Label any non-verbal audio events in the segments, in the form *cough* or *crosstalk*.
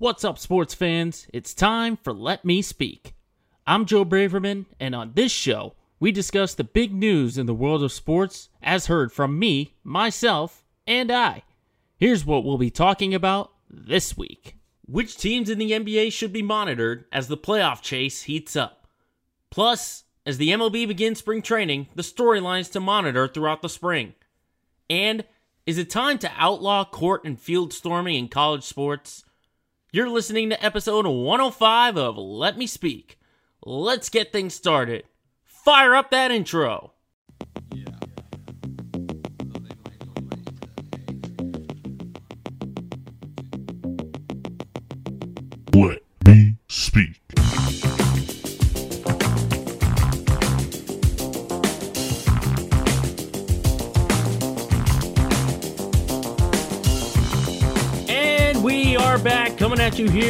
What's up, sports fans? It's time for Let Me Speak. I'm Joe Braverman, and on this show, we discuss the big news in the world of sports as heard from me, myself, and I. Here's what we'll be talking about this week. Which teams in the NBA should be monitored as the playoff chase heats up? Plus, as the MLB begins spring training, the storylines to monitor throughout the spring. And is it time to outlaw court and field storming in college sports? You're listening to episode 105 of Let Me Speak. Let's get things started. Fire up that intro.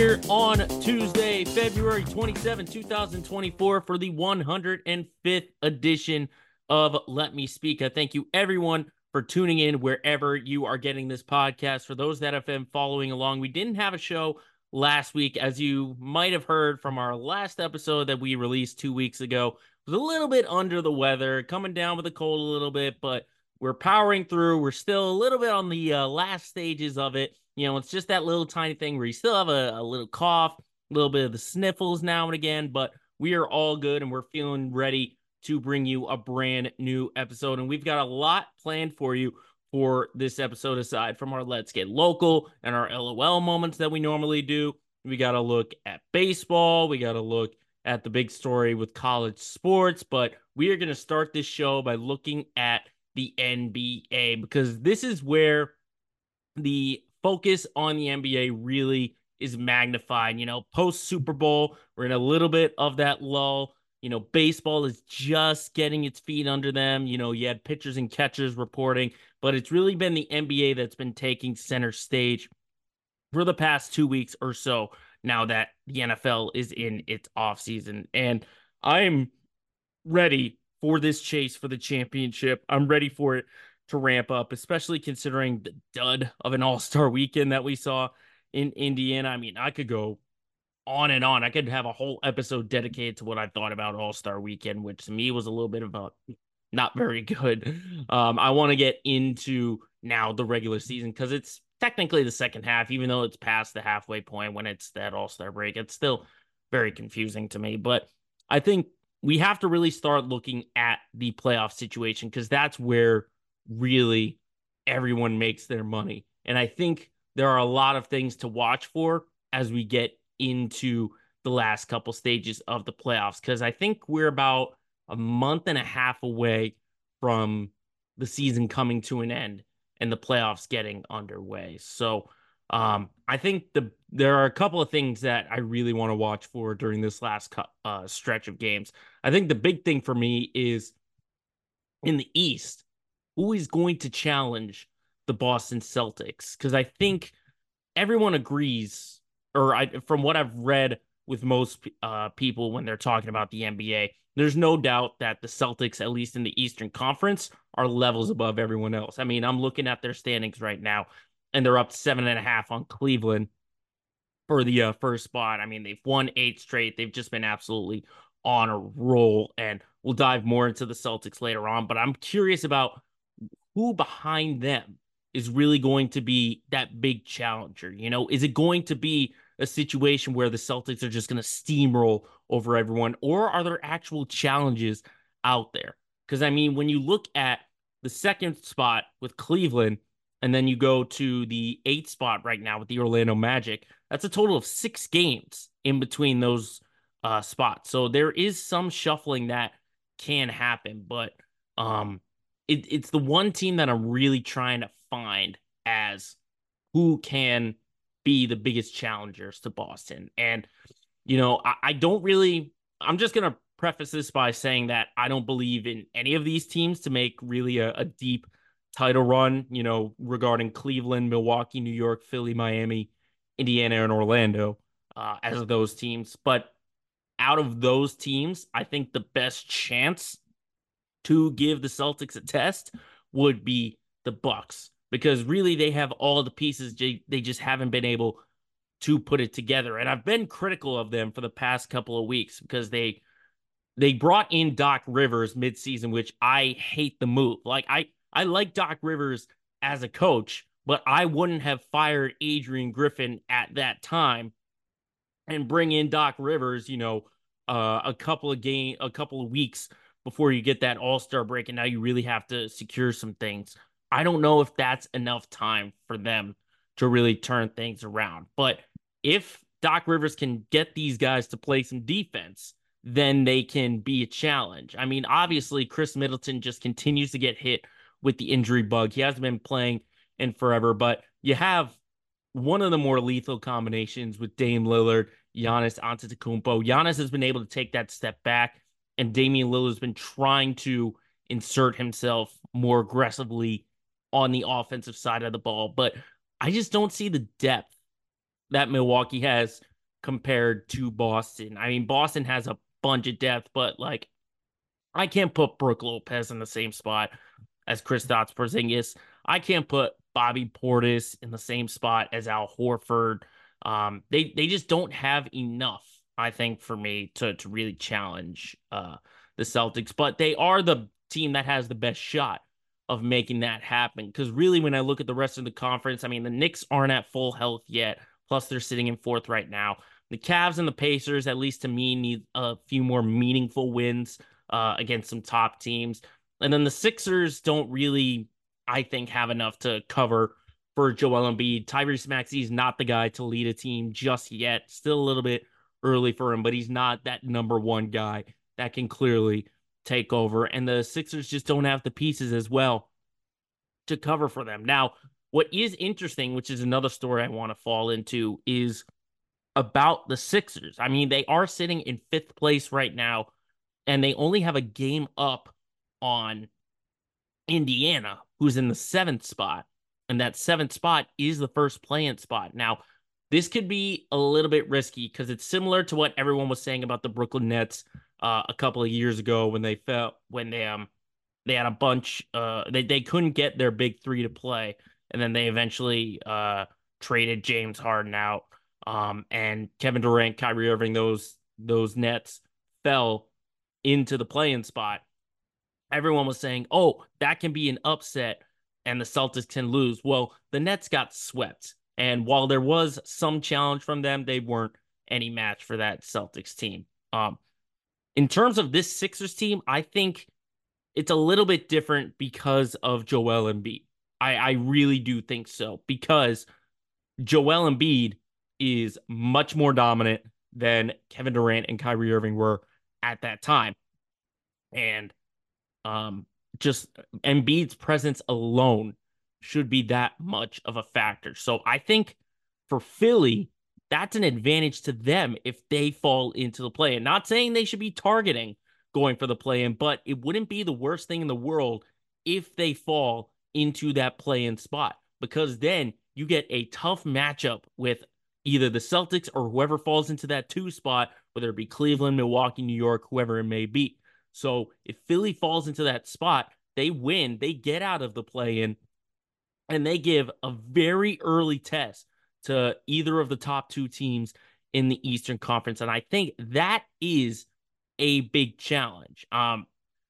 Here on Tuesday, February 27, 2024, for the 105th edition of Let Me Speak. I thank you, everyone, for tuning in wherever you are getting this podcast. For those that have been following along, we didn't have a show last week, as you might have heard from our last episode that we released two weeks ago. Was a little bit under the weather, coming down with a cold a little bit, but we're powering through. We're still a little bit on the uh, last stages of it. You know, it's just that little tiny thing where you still have a, a little cough, a little bit of the sniffles now and again, but we are all good and we're feeling ready to bring you a brand new episode. And we've got a lot planned for you for this episode, aside from our Let's Get Local and our LOL moments that we normally do. We got to look at baseball. We got to look at the big story with college sports. But we are going to start this show by looking at the NBA because this is where the focus on the NBA really is magnified. You know, post Super Bowl, we're in a little bit of that lull. You know, baseball is just getting its feet under them. You know, you had pitchers and catchers reporting, but it's really been the NBA that's been taking center stage for the past two weeks or so now that the NFL is in its offseason. And I'm ready for this chase for the championship. I'm ready for it to ramp up, especially considering the dud of an all star weekend that we saw in Indiana. I mean, I could go on and on. I could have a whole episode dedicated to what I thought about All Star Weekend, which to me was a little bit about not very good. Um, I want to get into now the regular season because it's technically the second half, even though it's past the halfway point when it's that All Star break. It's still very confusing to me, but I think we have to really start looking at the playoff situation because that's where really everyone makes their money. And I think there are a lot of things to watch for as we get into the last couple stages of the playoffs because I think we're about a month and a half away from the season coming to an end and the playoffs getting underway. So um, I think the there are a couple of things that I really want to watch for during this last uh, stretch of games. I think the big thing for me is in the East, who is going to challenge the Boston Celtics? Because I think everyone agrees, or I, from what I've read with most uh, people when they're talking about the NBA, there's no doubt that the Celtics, at least in the Eastern Conference, are levels above everyone else. I mean, I'm looking at their standings right now, and they're up seven and a half on Cleveland for the uh, first spot. I mean, they've won eight straight. They've just been absolutely on a roll, and we'll dive more into the Celtics later on. But I'm curious about who behind them is really going to be that big challenger. You know, is it going to be a situation where the Celtics are just going to steamroll over everyone, or are there actual challenges out there? Because I mean, when you look at the second spot with Cleveland, and then you go to the eighth spot right now with the Orlando Magic, that's a total of six games in between those uh, spots. So there is some shuffling that can happen, but um, it, it's the one team that I'm really trying to find as who can be the biggest challengers to Boston. And, you know, I, I don't really, I'm just going to preface this by saying that I don't believe in any of these teams to make really a, a deep title run, you know, regarding Cleveland, Milwaukee, New York, Philly, Miami, Indiana, and Orlando uh, as those teams. But out of those teams, I think the best chance to give the Celtics a test would be the Bucks because really they have all the pieces they just haven't been able to put it together. And I've been critical of them for the past couple of weeks because they they brought in Doc Rivers midseason, which I hate the move. Like I I like Doc Rivers as a coach, but I wouldn't have fired Adrian Griffin at that time and bring in Doc Rivers, you know, uh, a couple of game a couple of weeks before you get that All-Star break and now you really have to secure some things. I don't know if that's enough time for them to really turn things around. But if Doc Rivers can get these guys to play some defense, then they can be a challenge. I mean, obviously, Khris Middleton just continues to get hit with the injury bug. He hasn't been playing in forever, but you have one of the more lethal combinations with Dame Lillard, Giannis Antetokounmpo. Giannis has been able to take that step back, and Damian Lillard has been trying to insert himself more aggressively on the offensive side of the ball. But I just don't see the depth that Milwaukee has compared to Boston. I mean, Boston has a bunch of depth, but like I can't put Brook Lopez in the same spot as Chris Kristaps Porzingis. I can't put Bobby Portis in the same spot as Al Horford. Um, they they just don't have enough, I think, for me to to really challenge uh, the Celtics. But they are the team that has the best shot of making that happen. Because really, when I look at the rest of the conference, I mean, the Knicks aren't at full health yet. Plus, they're sitting in fourth right now. The Cavs and the Pacers, at least to me, need a few more meaningful wins uh, against some top teams. And then the Sixers don't really, I think, have enough to cover for Joel Embiid. Tyrese Maxey is not the guy to lead a team just yet. Still a little bit early for him, but he's not that number one guy that can clearly take over. And the Sixers just don't have the pieces as well to cover for them. Now, what is interesting, which is another story I want to fall into, is about the Sixers. I mean, they are sitting in fifth place right now, and they only have a game up on Indiana, who's in the seventh spot. And that seventh spot is the first play-in spot. Now, this could be a little bit risky because it's similar to what everyone was saying about the Brooklyn Nets uh, a couple of years ago when they felt when they um they had a bunch uh they, they couldn't get their big three to play and then they eventually uh traded James Harden out um, and Kevin Durant, Kyrie Irving, those those Nets fell into the play-in spot. Everyone was saying, "Oh, that can be an upset, and the Celtics can lose." Well, the Nets got swept, and while there was some challenge from them, they weren't any match for that Celtics team. Um, in terms of this Sixers team, I think it's a little bit different because of Joel Embiid. I, I really do think so because Joel Embiid is much more dominant than Kevin Durant and Kyrie Irving were at that time. And um just Embiid's presence alone should be that much of a factor. So I think for Philly, that's an advantage to them if they fall into the play. And not saying they should be targeting going for the play in, but it wouldn't be the worst thing in the world if they fall into that play in spot because then you get a tough matchup with either the Celtics or whoever falls into that two spot, whether it be Cleveland, Milwaukee, New York, whoever it may be. So if Philly falls into that spot, they win, they get out of the play in, and they give a very early test to either of the top two teams in the Eastern Conference. And I think that is a big challenge. Um,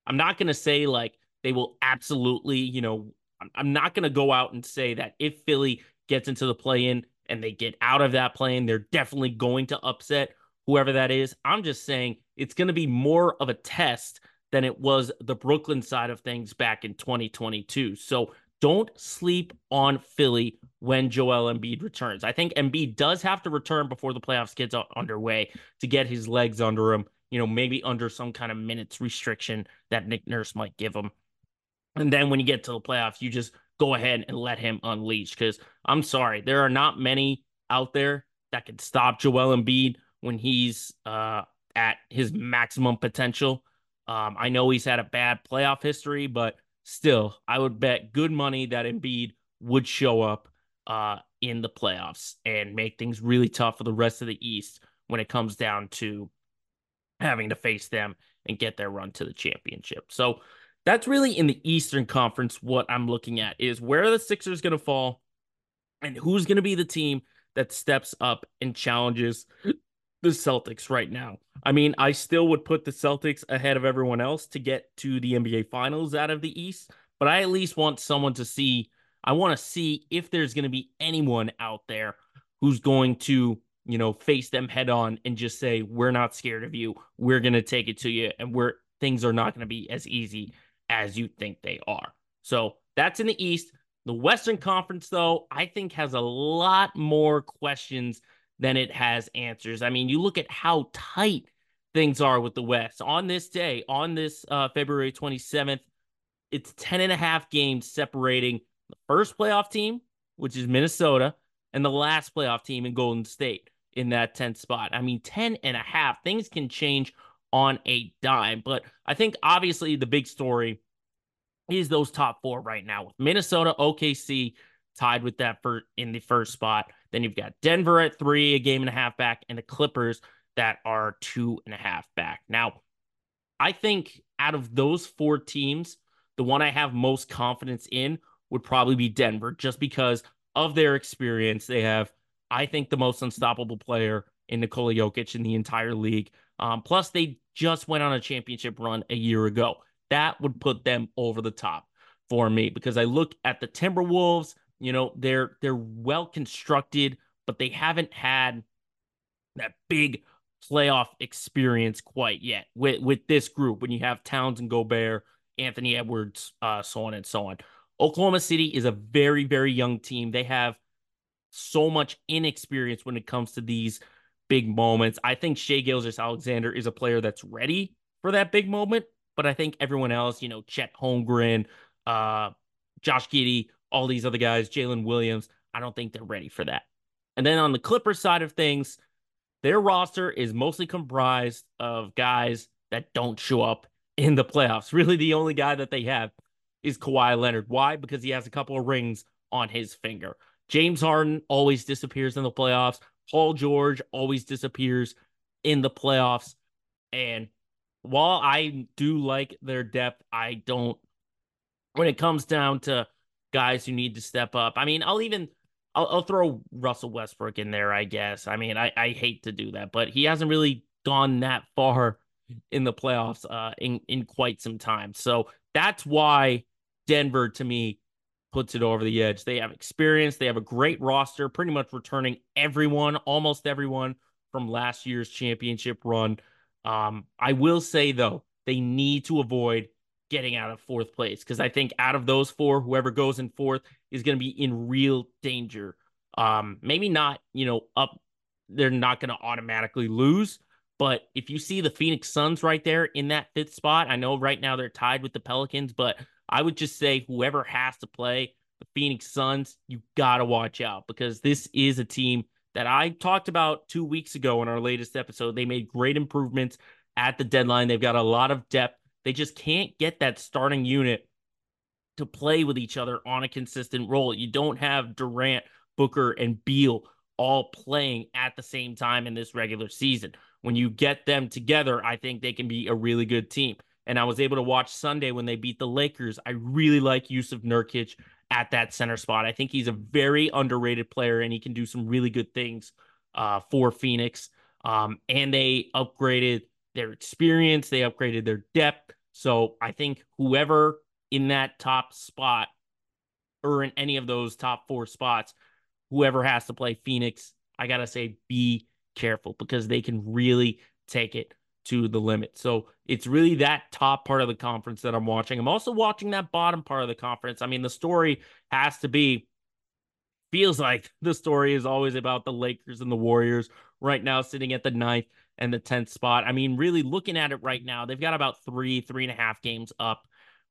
I'm not going to say like they will absolutely, you know, I'm not going to go out and say that if Philly gets into the play in, and they get out of that play in, they're definitely going to upset whoever that is. I'm just saying it's going to be more of a test than it was the Brooklyn side of things back in 2022. So don't sleep on Philly when Joel Embiid returns. I think Embiid does have to return before the playoffs gets underway to get his legs under him, you know, maybe under some kind of minutes restriction that Nick Nurse might give him. And then when you get to the playoffs, you just go ahead and let him unleash. Because I'm sorry, there are not many out there that can stop Joel Embiid when he's uh, at his maximum potential. Um, I know he's had a bad playoff history, but still, I would bet good money that Embiid would show up uh, in the playoffs and make things really tough for the rest of the East when it comes down to having to face them and get their run to the championship. So that's really in the Eastern Conference. What I'm looking at is where the Sixers going to fall and who's going to be the team that steps up and challenges the Celtics right now. I mean, I still would put the Celtics ahead of everyone else to get to the NBA Finals out of the East, but I at least want someone to see. I want to see if there's going to be anyone out there who's going to, you know, face them head on and just say, "We're not scared of you. We're going to take it to you, and we're things are not going to be as easy as you think they are." So that's in the East. The Western Conference, though, I think has a lot more questions than it has answers. I mean, you look at how tight things are with the West. On this day, on this uh, February 27th, it's 10 and a half games separating the first playoff team, which is Minnesota, and the last playoff team in Golden State in that 10th spot. I mean, 10 and a half. Things can change on a dime. But I think obviously the big story is those top four right now with Minnesota, OKC tied with that for in the first spot. Then you've got Denver at three, a game and a half back, and the Clippers that are two and a half back. Now, I think out of those four teams, the one I have most confidence in would probably be Denver, just because of their experience. They have, I think, the most unstoppable player in Nikola Jokic in the entire league. Um, plus, they just went on a championship run a year ago. That would put them over the top for me because I look at the Timberwolves. You know, they're they're well constructed, but they haven't had that big playoff experience quite yet with with this group. When you have Towns and Gobert, Anthony Edwards, uh, so on and so on. Oklahoma City is a very very young team. They have so much inexperience when it comes to these big moments. I think Shai Gilgeous-Alexander is a player that's ready for that big moment, but I think everyone else, you know, Chet Holmgren, uh, Josh Giddey, all these other guys, Jalen Williams, I don't think they're ready for that. And then on the Clippers side of things, their roster is mostly comprised of guys that don't show up in the playoffs. *laughs* Really, the only guy that they have is Kawhi Leonard. Why? Because he has a couple of rings on his finger. James Harden always disappears in the playoffs. Paul George always disappears in the playoffs. And while I do like their depth, I don't when it comes down to guys who need to step up. I mean, I'll even I'll, I'll throw Russell Westbrook in there, I guess. I mean, I, I hate to do that, but he hasn't really gone that far in the playoffs uh in, in quite some time. So that's why Denver to me puts it over the edge. They have experience, they have a great roster, pretty much returning everyone, almost everyone from last year's championship run. Um, I will say though, they need to avoid getting out of fourth place because I think out of those four, whoever goes in fourth is going to be in real danger. Um, maybe not, you know, up. They're not going to automatically lose, but if you see the Phoenix Suns right there in that fifth spot, I know right now they're tied with the Pelicans, but I would just say whoever has to play the Phoenix Suns, you got to watch out because this is a team that I talked about two weeks ago in our latest episode. They made great improvements at the deadline. They've got a lot of depth they just can't get that starting unit to play with each other on a consistent role. You don't have Durant, Booker, and Beal all playing at the same time in this regular season. When you get them together, I think they can be a really good team. And I was able to watch Sunday when they beat the Lakers. I really like Jusuf Nurkic at that center spot. I think he's a very underrated player and he can do some really good things uh, for Phoenix. Um, and they upgraded their experience, they upgraded their depth. So I think whoever in that top spot or in any of those top four spots, whoever has to play Phoenix, I got to say, be careful because they can really take it to the limit. So it's really that top part of the conference that I'm watching. I'm also watching that bottom part of the conference. I mean, the story has to be, feels like *laughs* the story is always about the Lakers and the Warriors right now sitting at the ninth and the 10th spot. I mean, really looking at it right now, they've got about three, three and a half games up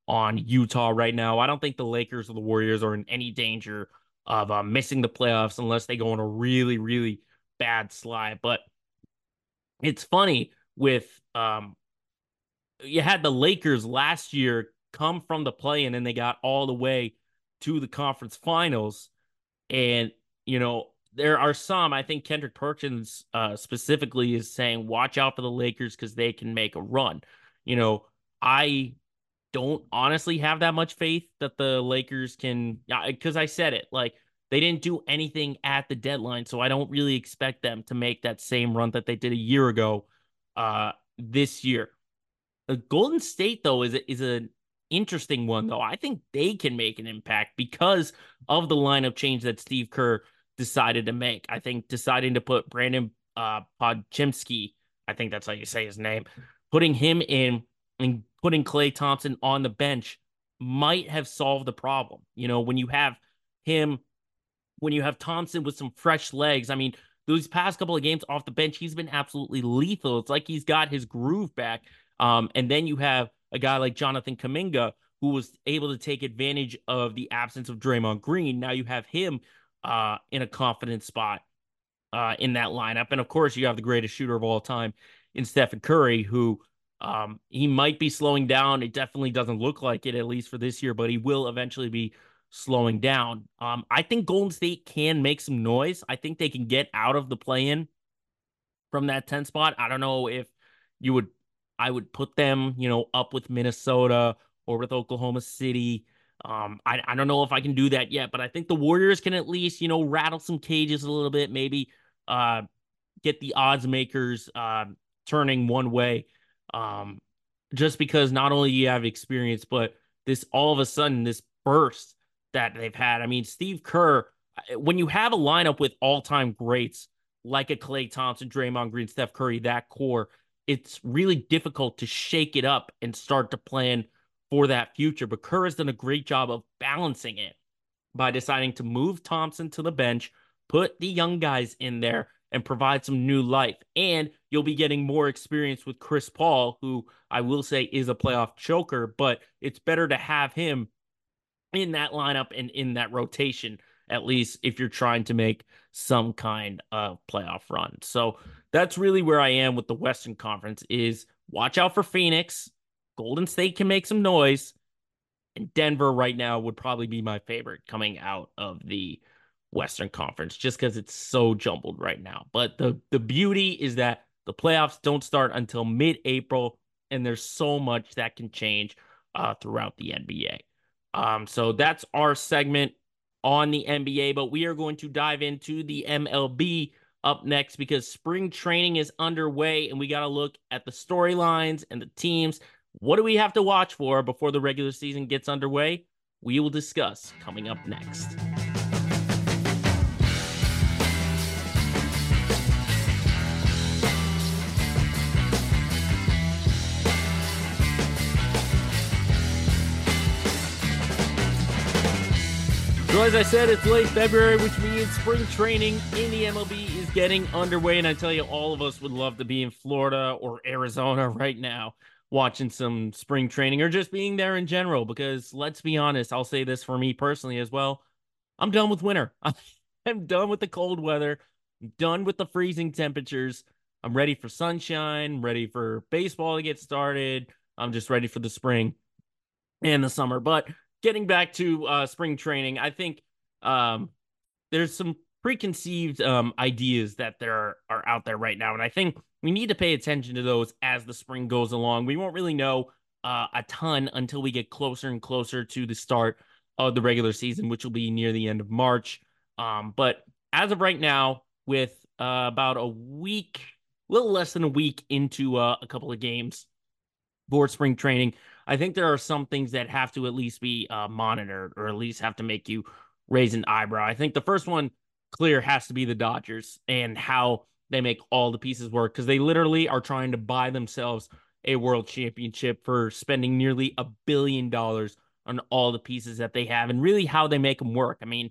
on Utah right now. I don't think the Lakers or the Warriors are in any danger of uh, missing the playoffs unless they go on a really, really bad slide. But it's funny with um, you had the Lakers last year come from the play and then they got all the way to the conference finals. And, you know, there are some. I think Kendrick Perkins uh, specifically is saying, watch out for the Lakers because they can make a run. You know, I don't honestly have that much faith that the Lakers can, because I said it. Like they didn't do anything at the deadline. So I don't really expect them to make that same run that they did a year ago uh, this year. The Golden State, though, is is an interesting one, though. I think they can make an impact because of the lineup change that Steve Kerr decided to make. I think deciding to put Brandon uh, Podziemski, I think that's how you say his name, putting him in and putting Klay Thompson on the bench might have solved the problem. You know, when you have him, when you have Thompson with some fresh legs, I mean, those past couple of games off the bench, he's been absolutely lethal. It's like he's got his groove back. Um, and then you have a guy like Jonathan Kuminga who was able to take advantage of the absence of Draymond Green. Now you have him uh, in a confident spot uh, in that lineup. And of course, you have the greatest shooter of all time in Stephen Curry, who um, he might be slowing down. It definitely doesn't look like it, at least for this year, but he will eventually be slowing down. Um, I think Golden State can make some noise. I think they can get out of the play in from that 10 spot. I don't know if you would, I would put them, you know, up with Minnesota or with Oklahoma City. Um, I, I don't know if I can do that yet, but I think the Warriors can at least, you know, rattle some cages a little bit, maybe uh, get the odds makers uh, turning one way. Um, just because not only you have experience, but this all of a sudden this burst that they've had. I mean, Steve Kerr, when you have a lineup with all time greats like a Klay Thompson, Draymond Green, Steph Curry, that core, it's really difficult to shake it up and start to plan for that future. But Kerr has done a great job of balancing it by deciding to move Thompson to the bench, put the young guys in there, and provide some new life. And you'll be getting more experience with Chris Paul, who I will say is a playoff choker, but it's better to have him in that lineup and in that rotation, at least if you're trying to make some kind of playoff run. So that's really where I am with the Western Conference is watch out for Phoenix. Golden State can make some noise. And Denver right now would probably be my favorite coming out of the Western Conference just because it's so jumbled right now. But the the beauty is that the playoffs don't start until mid-April, and there's so much that can change uh, throughout the NBA. Um, so that's our segment on the NBA, but we are going to dive into the MLB up next because spring training is underway and we got to look at the storylines and the teams. What do we have to watch for before the regular season gets underway? We will discuss coming up next. So, as I said, it's late February, which means spring training in the MLB is getting underway. And I tell you, all of us would love to be in Florida or Arizona *laughs* right now watching some spring training or just being there in general. Because let's be honest, I'll say this for me personally as well. I'm done with winter. *laughs* I'm done with the cold weather. I'm done with the freezing temperatures. I'm ready for sunshine, ready for baseball to get started. I'm just ready for the spring and the summer. But getting back to uh, spring training, I think um, there's some preconceived um, ideas that there are, are out there right now, and I think we need to pay attention to those as the spring goes along. We won't really know uh, a ton until we get closer and closer to the start of the regular season, which will be near the end of March. Um, but as of right now, with uh, about a week, a little less than a week into uh, a couple of games for spring training, I think there are some things that have to at least be uh, monitored or at least have to make you raise an eyebrow. I think the first one clear has to be the Dodgers and how they make all the pieces work because they literally are trying to buy themselves a world championship for spending nearly a billion dollars on all the pieces that they have and really how they make them work. I mean,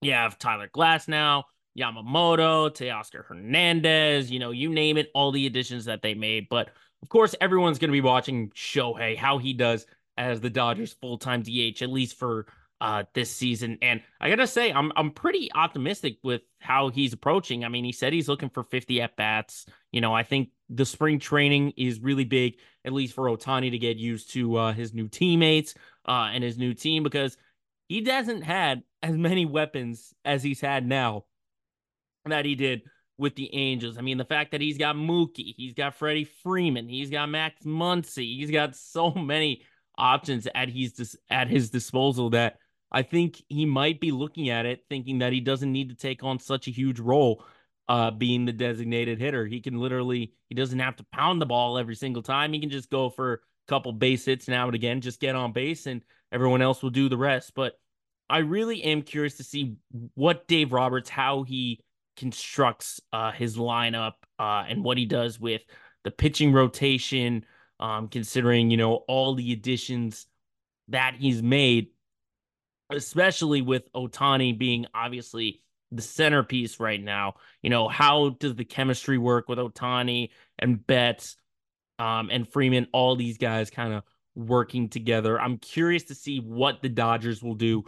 you have Tyler Glasnow, Yamamoto, Teoscar Hernandez, you know, you name it, all the additions that they made. But of course, everyone's going to be watching Shohei, how he does as the Dodgers full time DH, at least for uh, this season. And I gotta say, I'm I'm pretty optimistic with how he's approaching. I mean, he said he's looking for 50 at bats. You know, I think the spring training is really big, at least for Ohtani to get used to uh, his new teammates uh, and his new team because he hasn't had as many weapons as he's had now that he did with the Angels. I mean, the fact that he's got Mookie, he's got Freddie Freeman, he's got Max Muncy, he's got so many options at his at his disposal that I think he might be looking at it thinking that he doesn't need to take on such a huge role uh, being the designated hitter. He can literally, he doesn't have to pound the ball every single time. He can just go for a couple base hits now and again, just get on base, and everyone else will do the rest. But I really am curious to see what Dave Roberts, how he constructs uh, his lineup uh, and what he does with the pitching rotation, um, considering, you know, all the additions that he's made, especially with Ohtani being obviously the centerpiece right now. You know, how does the chemistry work with Ohtani and Betts um, and Freeman, all these guys kind of working together? I'm curious to see what the Dodgers will do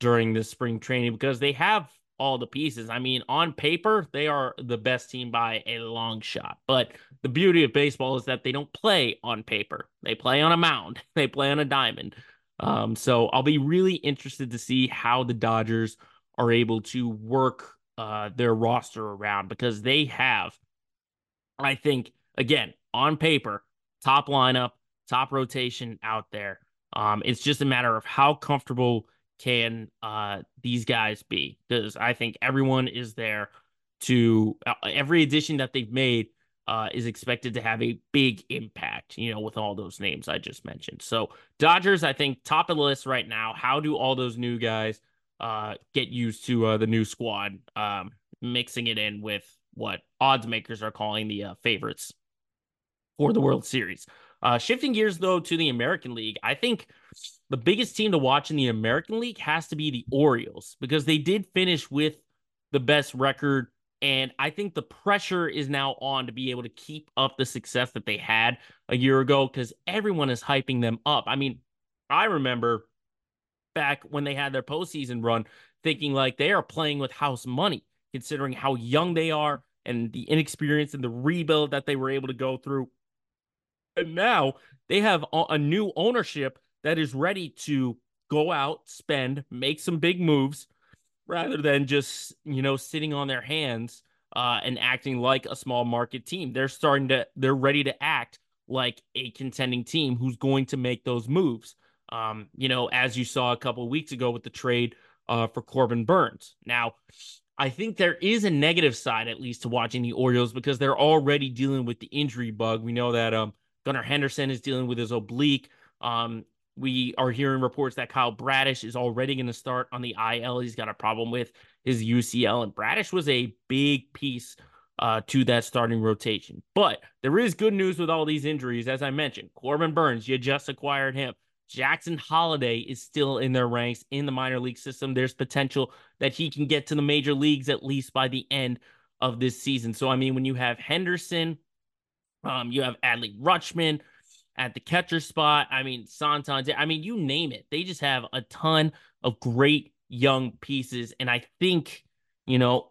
during this spring training because they have all the pieces. I mean, on paper, they are the best team by a long shot. But the beauty of baseball is that they don't play on paper. They play on a mound. *laughs* They play on a diamond. Um, so I'll be really interested to see how the Dodgers are able to work uh, their roster around because they have, I think, again, on paper, top lineup, top rotation out there. Um, it's just a matter of how comfortable can uh, these guys be because I think everyone is there to uh, every addition that they've made uh, is expected to have a big impact, you know, with all those names I just mentioned. So, Dodgers, I think, top of the list right now. How do all those new guys uh, get used to uh, the new squad, um, mixing it in with what odds makers are calling the uh, favorites for the World Series? Uh, shifting gears, though, to the American League, I think the biggest team to watch in the American League has to be the Orioles because they did finish with the best record and I think the pressure is now on to be able to keep up the success that they had a year ago because everyone is hyping them up. I mean, I remember back when they had their postseason run thinking like they are playing with house money, considering how young they are and the inexperience and the rebuild that they were able to go through. And now they have a new ownership that is ready to go out, spend, make some big moves rather than just you know sitting on their hands uh, and acting like a small market team. They're starting to they're ready to act like a contending team who's going to make those moves. Um, you know, as you saw a couple weeks ago with the trade uh, for Corbin Burnes. Now, I think there is a negative side at least to watching the Orioles because they're already dealing with the injury bug. We know that um, Gunnar Henderson is dealing with his oblique. Um, we are hearing reports that Kyle Bradish is already going to start on the IL. He's got a problem with his UCL, and Bradish was a big piece uh, to that starting rotation. But there is good news with all these injuries. As I mentioned, Corbin Burnes, you just acquired him. Jackson Holliday is still in their ranks in the minor league system. There's potential that he can get to the major leagues at least by the end of this season. So, I mean, when you have Henderson, um, you have Adley Rutschman, at the catcher spot. I mean, Santander. I mean, you name it. They just have a ton of great young pieces. And I think, you know,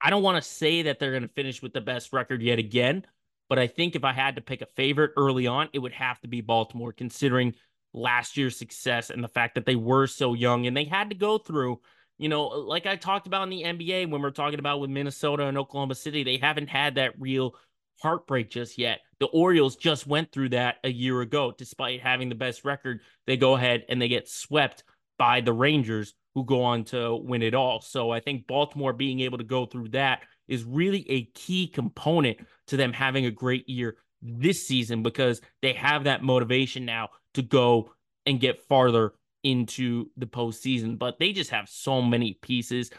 I don't want to say that they're going to finish with the best record yet again, but I think if I had to pick a favorite early on, it would have to be Baltimore, considering last year's success and the fact that they were so young and they had to go through. You know, like I talked about in the NBA when we're talking about with Minnesota and Oklahoma City, they haven't had that real heartbreak just yet. The Orioles just went through that a year ago. Despite having the best record, they go ahead and they get swept by the Rangers, who go on to win it all. So I think Baltimore being able to go through that is really a key component to them having a great year this season because they have that motivation now to go and get farther into the postseason. But they just have so many pieces.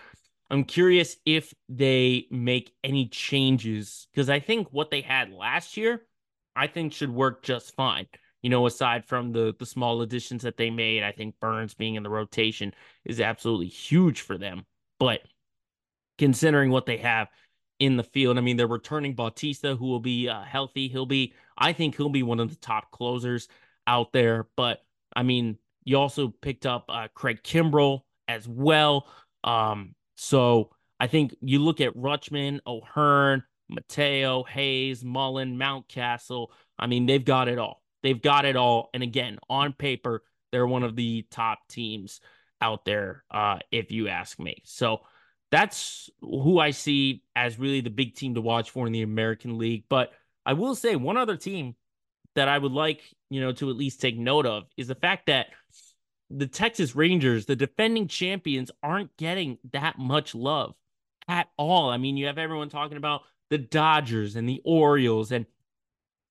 I'm curious if they make any changes because I think what they had last year, I think should work just fine. You know, aside from the the small additions that they made, I think Burnes being in the rotation is absolutely huge for them. But considering what they have in the field, I mean, they're returning Bautista, who will be uh, healthy. He'll be, I think, he'll be one of the top closers out there. But I mean, you also picked up uh, Craig Kimbrel as well. Um, so I think you look at Rutschman, O'Hearn, Mateo, Hayes, Mullen, Mountcastle. I mean, they've got it all. They've got it all. And again, on paper, they're one of the top teams out there, uh, if you ask me. So that's who I see as really the big team to watch for in the American League. But I will say one other team that I would like, you know, to at least take note of is the fact that the Texas Rangers, the defending champions, aren't getting that much love at all. I mean, you have everyone talking about the Dodgers and the Orioles and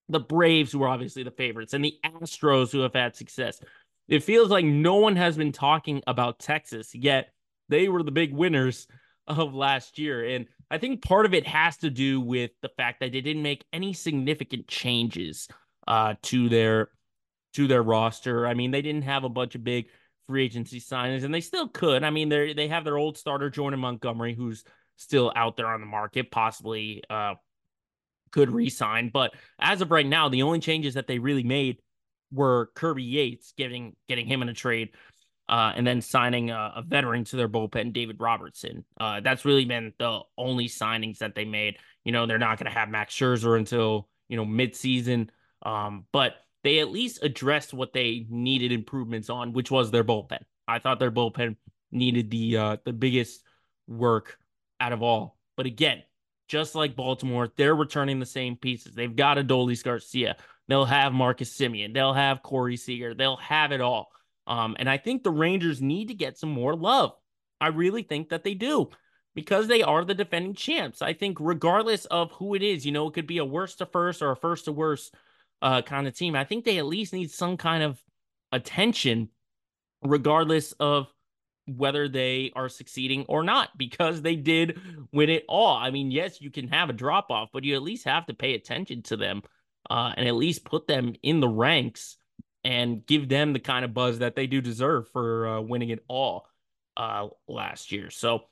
the Braves, who are obviously the favorites, and the Astros, who have had success. It feels like no one has been talking about Texas, yet they were the big winners of last year. And I think part of it has to do with the fact that they didn't make any significant changes uh, to their to their roster. I mean, they didn't have a bunch of big free agency signings, and they still could. I mean, they they have their old starter Jordan Montgomery, who's still out there on the market, possibly uh, could resign. But as of right now, the only changes that they really made were Kirby Yates getting getting him in a trade. Uh, and then signing a, a, veteran to their bullpen, David Robertson. Uh, that's really been the only signings that they made. You know, they're not going to have Max Scherzer until you know midseason, um, but they at least addressed what they needed improvements on, which was their bullpen. I thought their bullpen needed the uh, the biggest work out of all. But again, just like Baltimore, they're returning the same pieces. They've got Adolis Garcia. They'll have Marcus Semien. They'll have Corey Seager. They'll have it all. Um, and I think the Rangers need to get some more love. I really think that they do because they are the defending champs. I think regardless of who it is, you know, it could be a worst to first or a first to worst uh, kind of team. I think they at least need some kind of attention, regardless of whether they are succeeding or not because they did win it all. I mean, yes, you can have a drop off, but you at least have to pay attention to them uh, and at least put them in the ranks and give them the kind of buzz that they do deserve for uh, winning it all uh, last year. So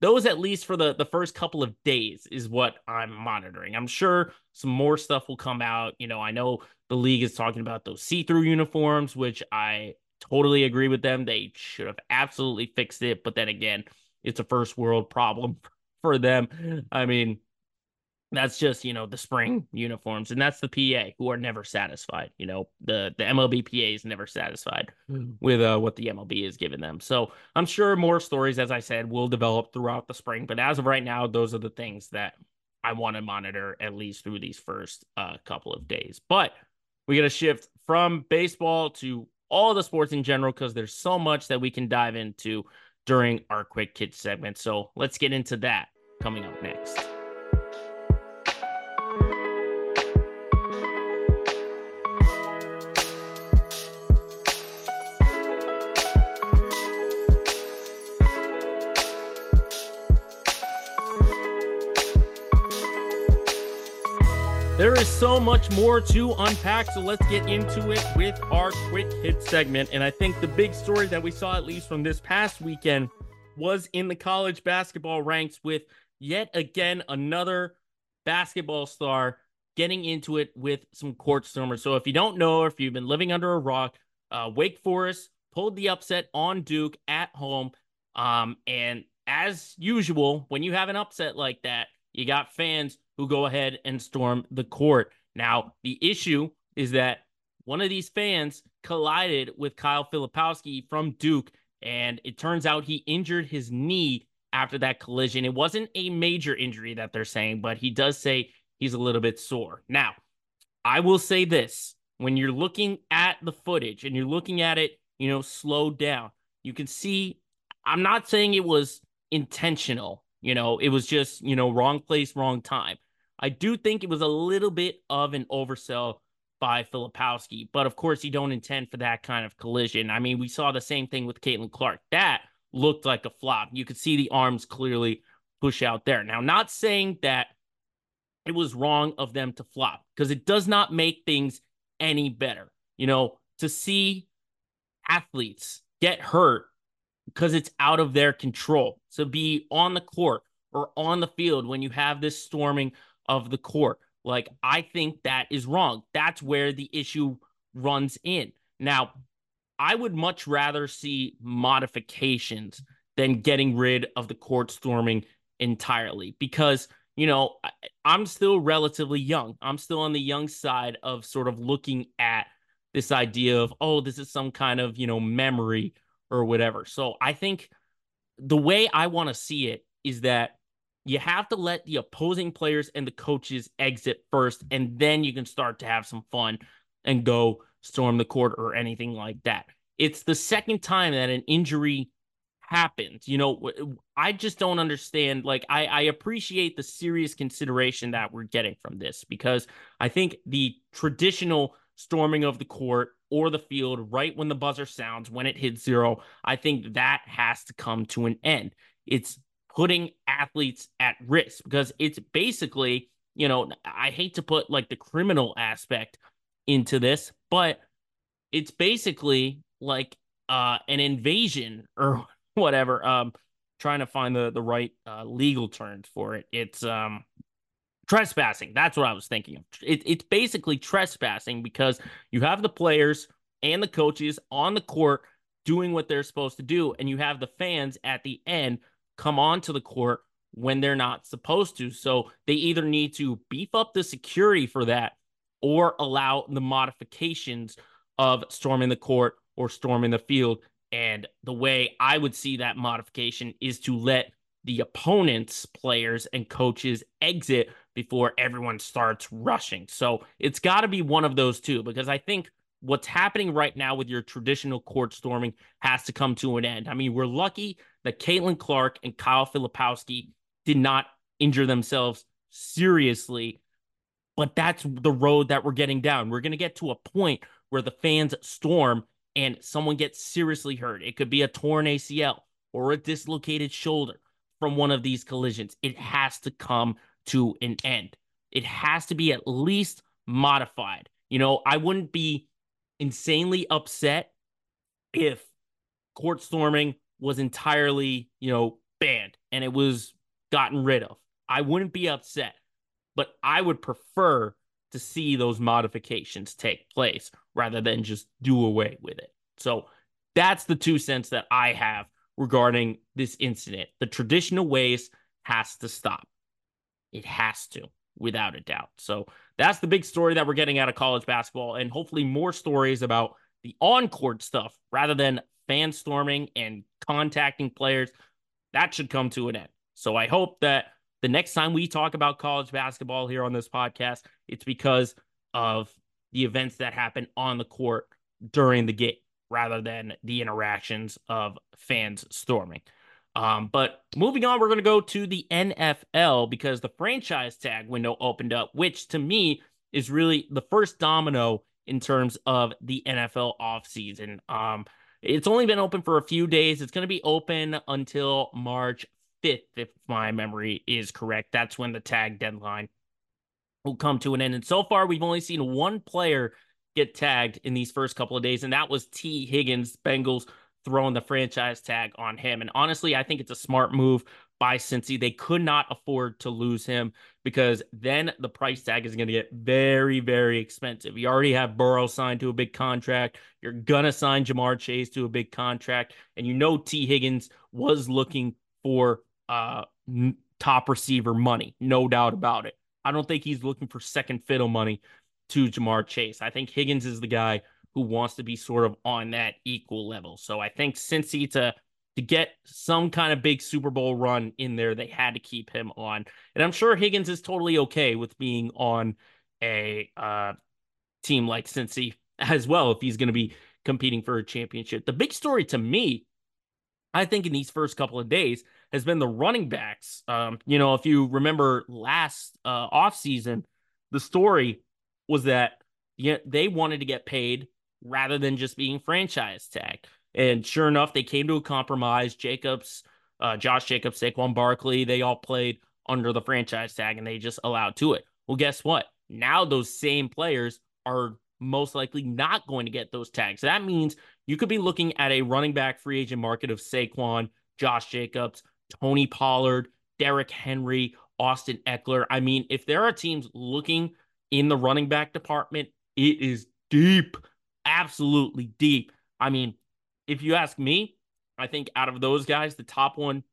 those at least for the the first couple of days is what I'm monitoring. I'm sure some more stuff will come out. You know, I know the league is talking about those see-through uniforms, which I totally agree with them. They should have absolutely fixed it. But then again, it's a first world problem *laughs* for them. I mean, that's just, you know, the spring uniforms. And that's the PA who are never satisfied. You know, the, the MLB PA is never satisfied with uh, what the MLB is giving them. So I'm sure more stories, as I said, will develop throughout the spring. But as of right now, those are the things that I want to monitor at least through these first uh, couple of days. But we got to shift from baseball to all the sports in general because there's so much that we can dive into during our quick kids segment. So let's get into that coming up next. There is so much more to unpack, so let's get into it with our quick hit segment. And I think the big story that we saw, at least from this past weekend, was in the college basketball ranks with yet again another basketball star getting into it with some court stormers. So if you don't know, if you've been living under a rock, uh, Wake Forest pulled the upset on Duke at home. Um, and as usual, when you have an upset like that, you got fans who go ahead and storm the court. Now, the issue is that one of these fans collided with Kyle Filipowski from Duke, and it turns out he injured his knee after that collision. It wasn't a major injury that they're saying, but he does say he's a little bit sore. Now, I will say this when you're looking at the footage and you're looking at it, you know, slowed down, you can see I'm not saying it was intentional you know, it was just, you know, wrong place, wrong time. I do think it was a little bit of an oversell by Filipowski, but of course, you don't intend for that kind of collision. I mean, we saw the same thing with Caitlin Clark. That looked like a flop. You could see the arms clearly push out there. Now, not saying that it was wrong of them to flop because it does not make things any better. You know, to see athletes get hurt because it's out of their control. So be on the court or on the field when you have this storming of the court. Like, I think that is wrong. That's where the issue runs in. Now, I would much rather see modifications than getting rid of the court storming entirely because, you know, I'm still relatively young. I'm still on the young side of sort of looking at this idea of, oh, this is some kind of, you know, memory or whatever. So I think the way I want to see it is that you have to let the opposing players and the coaches exit first, and then you can start to have some fun and go storm the court or anything like that. It's the second time that an injury happened. You know, I just don't understand. Like, I, I appreciate the serious consideration that we're getting from this because I think the traditional storming of the court or the field right when the buzzer sounds, when it hits zero, I think that has to come to an end. It's putting athletes at risk because it's basically, you know, I hate to put like the criminal aspect into this, but it's basically like uh an invasion or *laughs* whatever. Um, trying to find the the right uh, legal terms for it. It's um trespassing. That's what I was thinking of. It, it's basically trespassing because you have the players and the coaches on the court doing what they're supposed to do, and you have the fans at the end come onto the court when they're not supposed to. So they either need to beef up the security for that or allow the modifications of storming the court or storming the field and the way I would see that modification is to let the opponent's players and coaches exit before everyone starts rushing. So it's got to be one of those two because I think what's happening right now with your traditional court storming has to come to an end. I mean, we're lucky that Caitlin Clark and Kyle Filipowski did not injure themselves seriously, but that's the road that we're getting down. We're going to get to a point where the fans storm and someone gets seriously hurt. It could be a torn ACL or a dislocated shoulder from one of these collisions. It has to come to an end. It has to be at least modified. You know, I wouldn't be insanely upset if court storming was entirely, you know, banned and it was gotten rid of. I wouldn't be upset, but I would prefer to see those modifications take place rather than just do away with it. So that's the two cents that I have regarding this incident. The traditional ways has to stop. It has to, without a doubt. So that's the big story that we're getting out of college basketball, and hopefully more stories about the on court stuff rather than fan storming and contacting players. That should come to an end. So I hope that the next time we talk about college basketball here on this podcast, it's because of the events that happen on the court during the game rather than the interactions of fans storming. Um, but moving on, we're going to go to the NFL because the franchise tag window opened up, which to me is really the first domino in terms of the NFL offseason. Um, it's only been open for a few days. It's going to be open until March 5th, if my memory is correct. That's when the tag deadline will come to an end. And so far, we've only seen one player get tagged in these first couple of days, and that was Tee Higgins, Bengals throwing the franchise tag on him. And honestly, I think it's a smart move by Cincy. They could not afford to lose him because then the price tag is going to get very, very expensive. You already have Burrow signed to a big contract. You're going to sign Ja'Marr Chase to a big contract. And you know Tee Higgins was looking for uh, top receiver money, no doubt about it. I don't think he's looking for second fiddle money to Ja'Marr Chase. I think Higgins is the guy who wants to be sort of on that equal level. So I think Cincy to to get some kind of big Super Bowl run in there, they had to keep him on. And I'm sure Higgins is totally okay with being on a uh, team like Cincy as well if he's going to be competing for a championship. The big story to me, I think, in these first couple of days has been the running backs. Um, you know, if you remember last uh, offseason, the story was that yeah, they wanted to get paid rather than just being franchise tagged. And sure enough, they came to a compromise. Jacobs, uh, Josh Jacobs, Saquon Barkley, they all played under the franchise tag and they just allowed to it. Well, guess what? Now those same players are most likely not going to get those tags. So that means you could be looking at a running back free agent market of Saquon, Josh Jacobs, Tony Pollard, Derrick Henry, Austin Ekeler. I mean, if there are teams looking in the running back department, it is deep, absolutely deep. I mean, if you ask me, I think out of those guys, the top one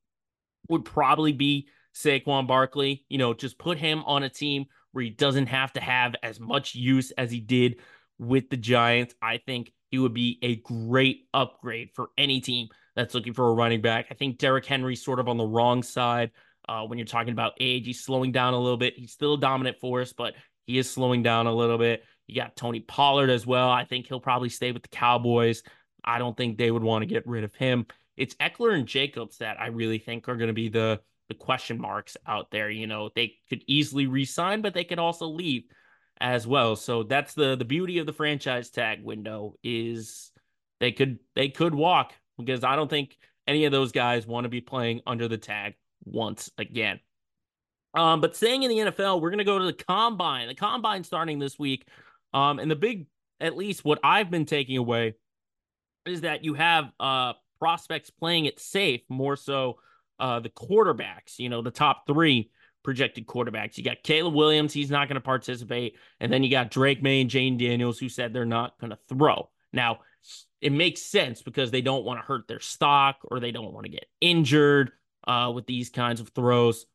would probably be Saquon Barkley. You know, just put him on a team where he doesn't have to have as much use as he did with the Giants. I think he would be a great upgrade for any team that's looking for a running back. I think Derrick Henry's sort of on the wrong side uh, when you're talking about age. He's slowing down a little bit. He's still a dominant force, but he is slowing down a little bit. You got Tony Pollard as well. I think he'll probably stay with the Cowboys. I don't think they would want to get rid of him. It's Ekeler and Jacobs that I really think are going to be the the question marks out there. You know, they could easily resign, but they could also leave as well. So that's the the beauty of the franchise tag window is they could they could walk because I don't think any of those guys want to be playing under the tag once again. Um, but staying in the NFL, we're gonna go to the combine. The combine starting this week. Um, and the big, at least what I've been taking away is that you have uh prospects playing it safe more so uh the quarterbacks, you know, the top three projected quarterbacks. You got Caleb Williams, he's not going to participate. And then you got Drake Maye and Jayden Daniels, who said they're not going to throw. Now, it makes sense because they don't want to hurt their stock or they don't want to get injured uh, with these kinds of throws.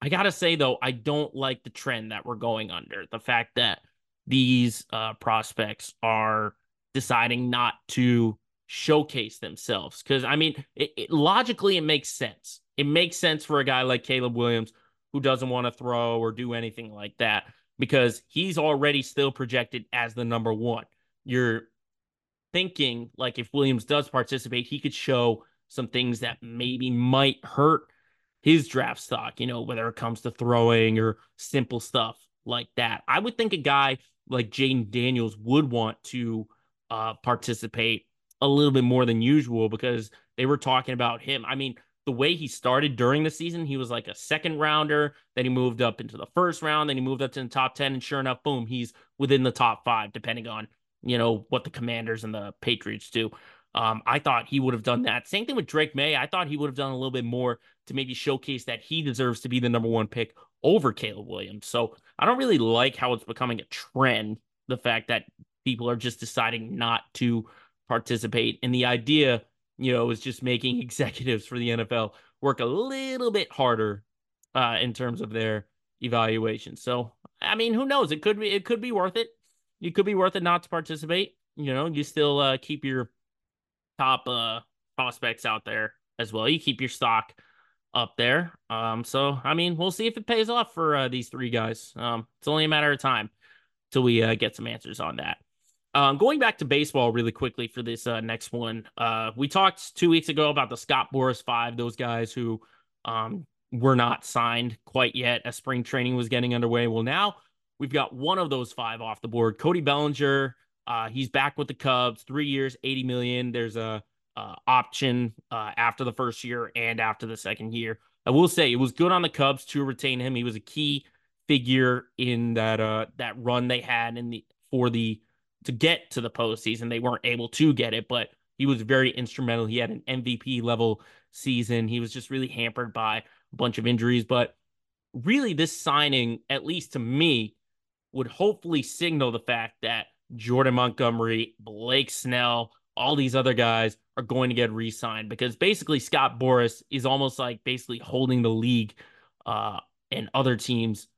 I got to say, though, I don't like the trend that we're going under. The fact that these uh, prospects are deciding not to showcase themselves. Because, I mean, it, it, logically, it makes sense. It makes sense for a guy like Caleb Williams who doesn't want to throw or do anything like that because he's already still projected as the number one. You're thinking like if Williams does participate, he could show some things that maybe might hurt his draft stock, you know, whether it comes to throwing or simple stuff like that. I would think a guy like Jayden Daniels would want to uh, participate a little bit more than usual because they were talking about him. I mean, the way he started during the season, he was like a second rounder. Then he moved up into the first round. Then he moved up to the top 10. And sure enough, boom, he's within the top five, depending on you know, what the Commanders and the Patriots do. Um, I thought he would have done that. Same thing with Drake Maye. I thought he would have done a little bit more to maybe showcase that he deserves to be the number one pick over Caleb Williams. So I don't really like how it's becoming a trend. The fact that people are just deciding not to participate. And the idea, you know, is just making *laughs* executives for the NFL work a little bit harder uh, in terms of their evaluation. So I mean, who knows? It could be it could be worth it you could be worth it not to participate. You know, you still uh, keep your top uh, prospects out there as well. You keep your stock up there. Um, so I mean, we'll see if it pays off for uh, these three guys. Um, it's only a matter of time till we uh, get some answers on that. Um, going back to baseball really quickly for this uh, next one. Uh, we talked two weeks ago about the Scott Boras Five, those guys who um, were not signed quite yet as spring training was getting underway. Well, now We've got one of those five off the board. Cody Bellinger, uh, he's back with the Cubs, three years, 80 million. There's a uh, option uh, after the first year and after the second year. I will say it was good on the Cubs to retain him. He was a key figure in that uh that run they had in the for the to get to the postseason. They weren't able to get it, but he was very instrumental. He had an MVP level season. He was just really hampered by a bunch of injuries, but really this signing, at least to me, would hopefully signal the fact that Jordan Montgomery, Blake Snell, all these other guys are going to get re-signed because basically Scott Boras is almost like basically holding the league uh and other teams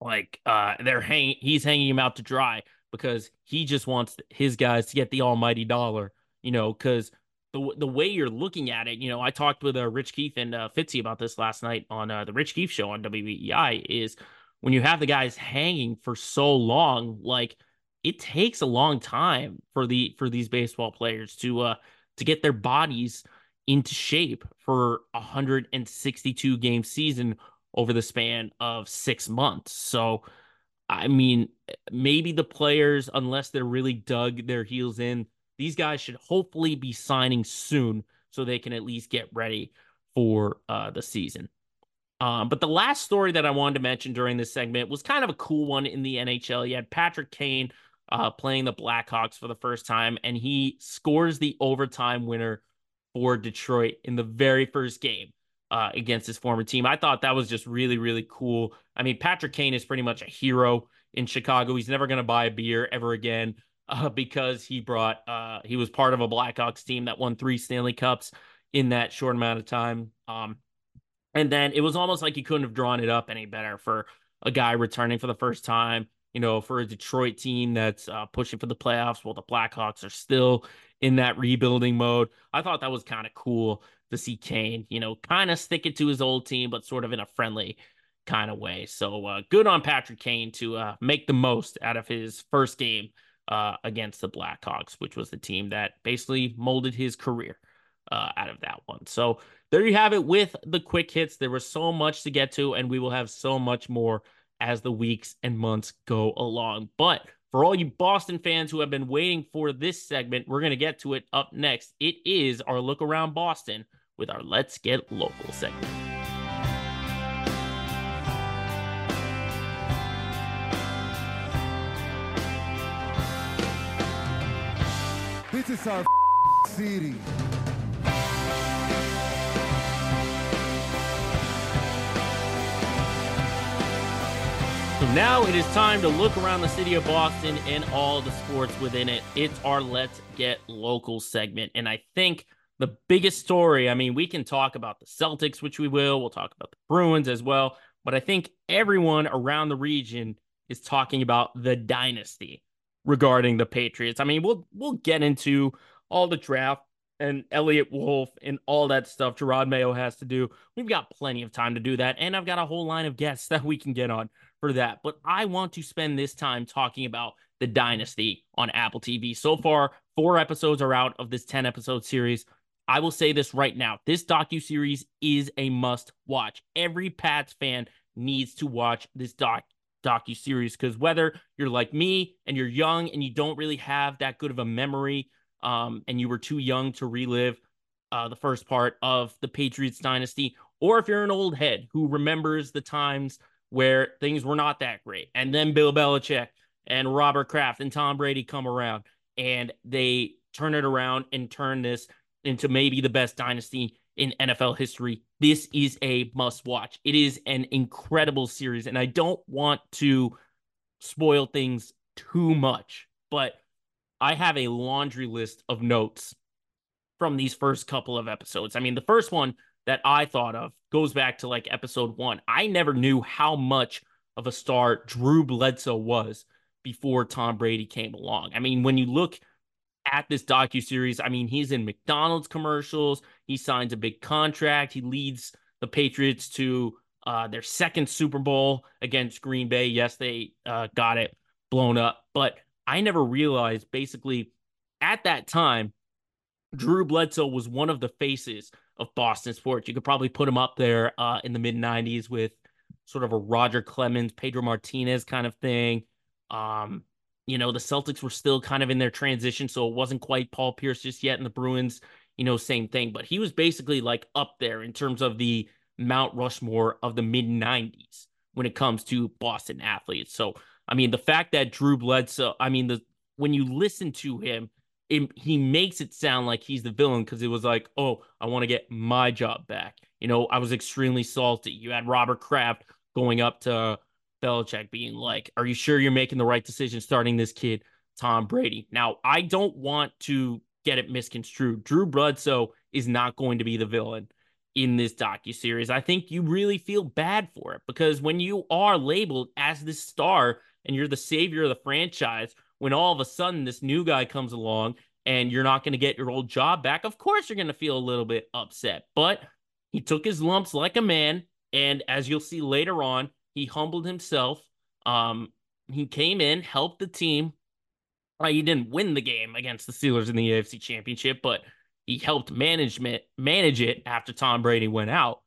like uh they're hanging he's hanging him out to dry because he just wants his guys to get the almighty dollar, you know, cuz the the way you're looking at it, you know, I talked with uh, Rich Keefe and uh, Fitzy about this last night on uh, the Rich Keefe show on WEEI is when you have the guys hanging for so long, like it takes a long time for the for these baseball players to uh to get their bodies into shape for a 162 game season over the span of six months. So, I mean, maybe the players, unless they're really dug their heels in, these guys should hopefully be signing soon so they can at least get ready for uh, the season. Um, but the last story that I wanted to mention during this segment was kind of a cool one in the NHL. You had Patrick Kane uh, playing the Blackhawks for the first time, and he scores the overtime winner for Detroit in the very first game uh, against his former team. I thought that was just really, really cool. I mean, Patrick Kane is pretty much a hero in Chicago. He's never going to buy a beer ever again uh, because he brought, uh, he was part of a Blackhawks team that won three Stanley Cups in that short amount of time. Um, and then it was almost like he couldn't have drawn it up any better for a guy returning for the first time, you know, for a Detroit team that's uh, pushing for the playoffs while the Blackhawks are still in that rebuilding mode. I thought that was kind of cool to see Kane, you know, kind of stick it to his old team, but sort of in a friendly kind of way. So uh, good on Patrick Kane to uh, make the most out of his first game uh, against the Blackhawks, which was the team that basically molded his career uh, out of that one. So there you have it with the quick hits. There was so much to get to, and we will have so much more as the weeks and months go along. But for all you Boston fans who have been waiting for this segment, we're going to get to it up next. It is our look around Boston with our Let's Get Local segment. Our city. So now it is time to look around the city of Boston and all the sports within it. It's our Let's Get Local segment. And I think the biggest story, I mean, we can talk about the Celtics, which we will. We'll talk about the Bruins as well. But I think everyone around the region is talking about the dynasty regarding the Patriots. I mean, we'll we'll get into all the draft and Eliot Wolf and all that stuff Jerod Mayo has to do. We've got plenty of time to do that. And I've got a whole line of guests *laughs* that we can get on for that. But I want to spend this time talking about the dynasty on Apple TV. So far, four episodes are out of this 10 episode series. I will say this right now. This docu series is a must watch. Every Pats fan needs to watch this doc docu series because whether you're like me and you're young and you don't really have that good of a memory um, and you were too young to relive uh, the first part of the Patriots dynasty, or if you're an old head who remembers the times where things were not that great, and then Bill Belichick and Robert Kraft and Tom Brady come around and they turn it around and turn this into maybe the best dynasty in NFL history. This is a must watch. It is an incredible series, and I don't want to spoil things too much, but I have a laundry list of notes from these first couple of episodes. I mean, the first one that I thought of goes back to like episode one. I never knew how much of a star Drew Bledsoe was before Tom Brady came along. I mean, when you look at this docu series, I mean, he's in McDonald's commercials. He signs a big contract. He leads the Patriots to uh, their second Super Bowl against Green Bay. Yes, they uh, got it blown up, but I never realized basically at that time, Drew Bledsoe was one of the faces of Boston sports. You could probably put him up there uh, in the mid 90s with sort of a Roger Clemens, Pedro Martinez kind of thing. Um, you know, the Celtics were still kind of in their transition, so it wasn't quite Paul Pierce just yet. And the Bruins, you know, same thing. But he was basically like up there in terms of the Mount Rushmore of the mid 90s when it comes to Boston athletes. So I mean, the fact that Drew Bledsoe, I mean, the when you listen to him, it, he makes it sound like he's the villain because it was like, oh, I want to get my job back. You know, I was extremely salty. You had Robert Kraft going up to Belichick being like, are you sure you're making the right decision starting this kid, Tom Brady? Now, I don't want to get it misconstrued. Drew Bledsoe is not going to be the villain in this docu series. I think you really feel bad for it because when you are labeled as this star and you're the savior of the franchise when all of a sudden this new guy comes along and you're not going to get your old job back, of course you're going to feel a little bit upset. But he took his lumps like a man. And as you'll see later on, he humbled himself. Um, he came in, helped the team. He didn't win the game against the Steelers in the AFC Championship, but he helped management manage it after Tom Brady went out.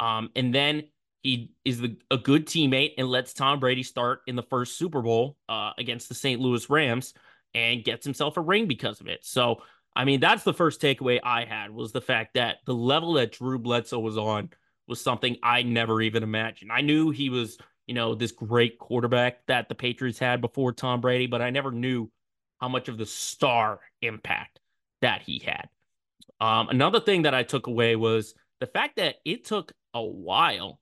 Um, and then he is the, a good teammate and lets Tom Brady start in the first Super Bowl uh, against the St. Louis Rams and gets himself a ring because of it. So, I mean, that's the first takeaway I had was the fact that the level that Drew Bledsoe was on was something I never even imagined. I knew he was, you know, this great quarterback that the Patriots had before Tom Brady, but I never knew how much of the star impact that he had. Um, another thing that I took away was the fact that it took a while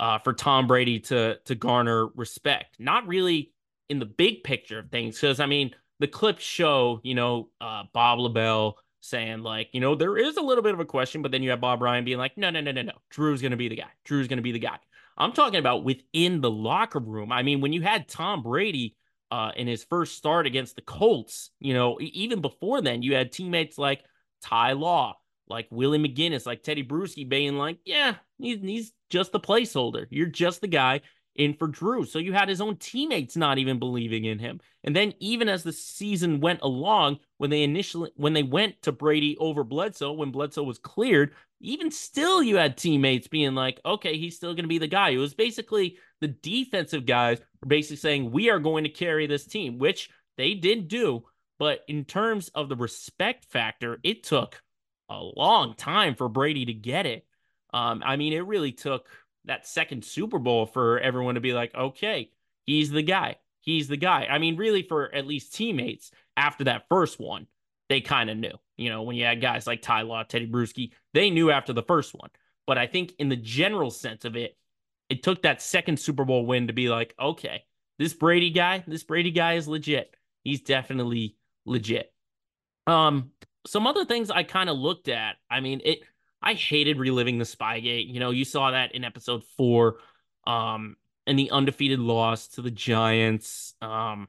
uh, for Tom Brady to to garner respect. Not really in the big picture of things, because I mean the clips show, you know, uh, Bob Lobel saying like, you know, there is a little bit of a question, but then you have Bob Ryan being like, no, no, no, no, no, Drew's gonna be the guy. Drew's gonna be the guy. I'm talking about within the locker room. I mean, when you had Tom Brady uh, in his first start against the Colts, you know, even before then, you had teammates like Ty Law, like Willie McGinest, like Teddy Bruschi being like, yeah, he's, he's just the placeholder. You're just the guy. in for Drew. So you had his own teammates not even believing in him. And then even as the season went along, when they initially when they went to Brady over Bledsoe, when Bledsoe was cleared, even still you had teammates being like, okay, he's still going to be the guy. It was basically the defensive guys were basically saying, we are going to carry this team, which they did do. But in terms of the respect factor, it took a long time for Brady to get it. Um, I mean, it really took that second Super Bowl for everyone to be like, okay, he's the guy. He's the guy. I mean, really, for at least teammates after that first one, they kind of knew. You know, when you had guys like Ty Law, Teddy Bruschi, they knew after the first one. But I think in the general sense of it, it took that second Super Bowl win to be like, okay, this Brady guy, this Brady guy is legit. He's definitely legit. Um, some other things I kind of looked at. I mean, it I hated reliving the Spygate. You know, you saw that in episode four, um, and the undefeated loss to the Giants. Um,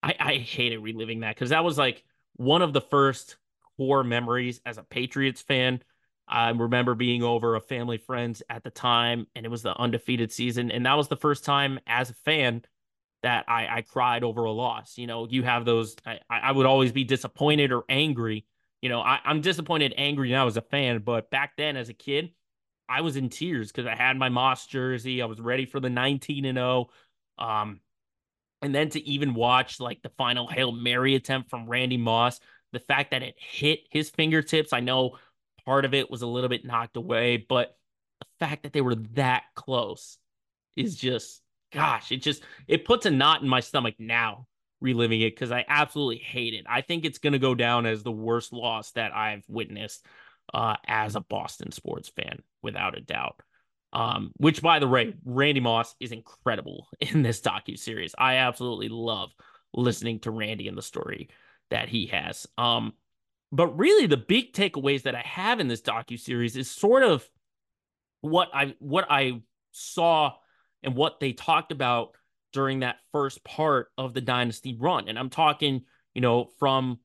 I, I hated reliving that because that was like one of the first core memories as a Patriots fan. I remember being over a family friends at the time, and it was the undefeated season, and that was the first time as a fan that I, I cried over a loss. You know, you have those. I, I would always be disappointed or angry you know, I, I'm disappointed, angry now as a fan, but back then as a kid, I was in tears because I had my Moss jersey. I was ready for the 19 and 0. Um, and then to even watch like the final Hail Mary attempt from Randy Moss, the fact that it hit his fingertips, I know part of it was a little bit knocked away, but the fact that they were that close is just, gosh, it just, it puts a knot in my stomach now reliving it because I absolutely hate it. I think it's going to go down as the worst loss that I've witnessed uh, as a Boston sports fan, without a doubt. Um, which, by the way, Randy Moss is incredible *laughs* in this docu series. I absolutely love listening to Randy and the story that he has. Um, but really, the big takeaways that I have in this docu series is sort of what I what I saw and what they talked about during that first part of the dynasty run. And I'm talking, you know, from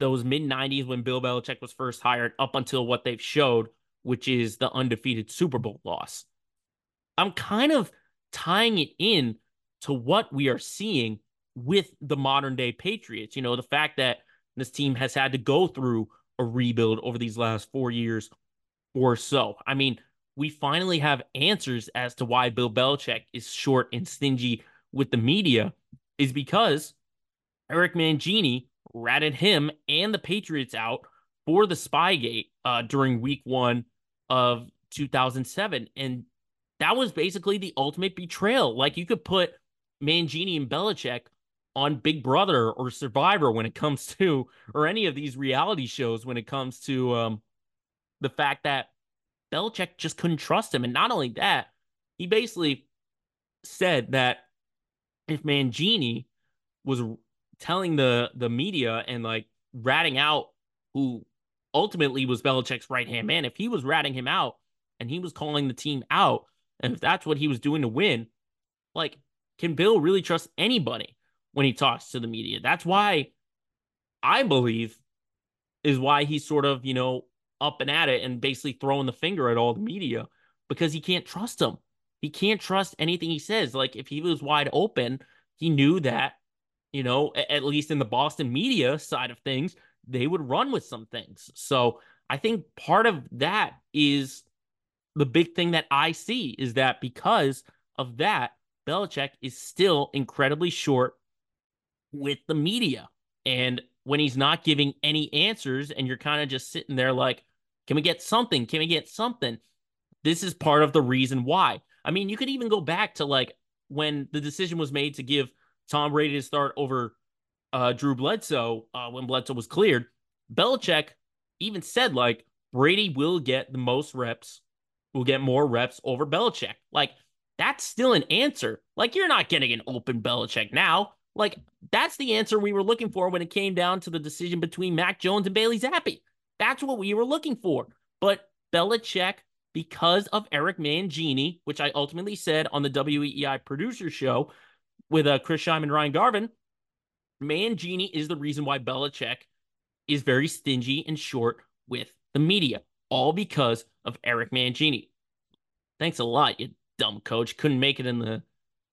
those mid 90s when Bill Belichick was first hired up until what they've showed, which is the undefeated Super Bowl loss. I'm kind of tying it in to what we are seeing with the modern day Patriots. You know, the fact that this team has had to go through a rebuild over these last four years or so. I mean, we finally have answers as to why Bill Belichick is short and stingy with the media is because Eric Mangini ratted him and the Patriots out for the Spygate uh, during week one of 2007. And that was basically the ultimate betrayal. Like you could put Mangini and Belichick on Big Brother or Survivor when it comes *laughs* to, or any of these reality shows when it comes to um, the fact that Belichick just couldn't trust him. And not only that, he basically said that if Mangini was telling the the media and like ratting out who ultimately was Belichick's right hand man, if he was ratting him out and he was calling the team out, and if that's what he was doing to win, like, can Bill really trust anybody when he talks to the media? That's why I believe is why he's sort of, you know, up and at it and basically throwing the finger at all the media because he can't trust them. He can't trust anything he says. Like if he was wide open, he knew that, you know, at least in the Boston media side of things, they would run with some things. So I think part of that is the big thing that I see is that because of that, Belichick is still incredibly short with the media. And when he's not giving any answers and you're kind of just sitting there like, can we get something? Can we get something? This is part of the reason why. I mean, you could even go back to like when the decision was made to give Tom Brady to start over uh, Drew Bledsoe uh, when Bledsoe was cleared. Belichick even said like Brady will get the most reps, will get more reps over Belichick. Like that's still an answer. Like you're not getting an open Belichick now. Like that's the answer we were looking for when it came down to the decision between Mac Jones and Bailey Zappe. That's what we were looking for. But Belichick because of Eric Mangini, which I ultimately said on the WEEI producer show with uh, Chris Scheim and Ryan Garvin, Mangini is the reason why Belichick is very stingy and short with the media, all because of Eric Mangini. Thanks a lot, you dumb coach. Couldn't make it in the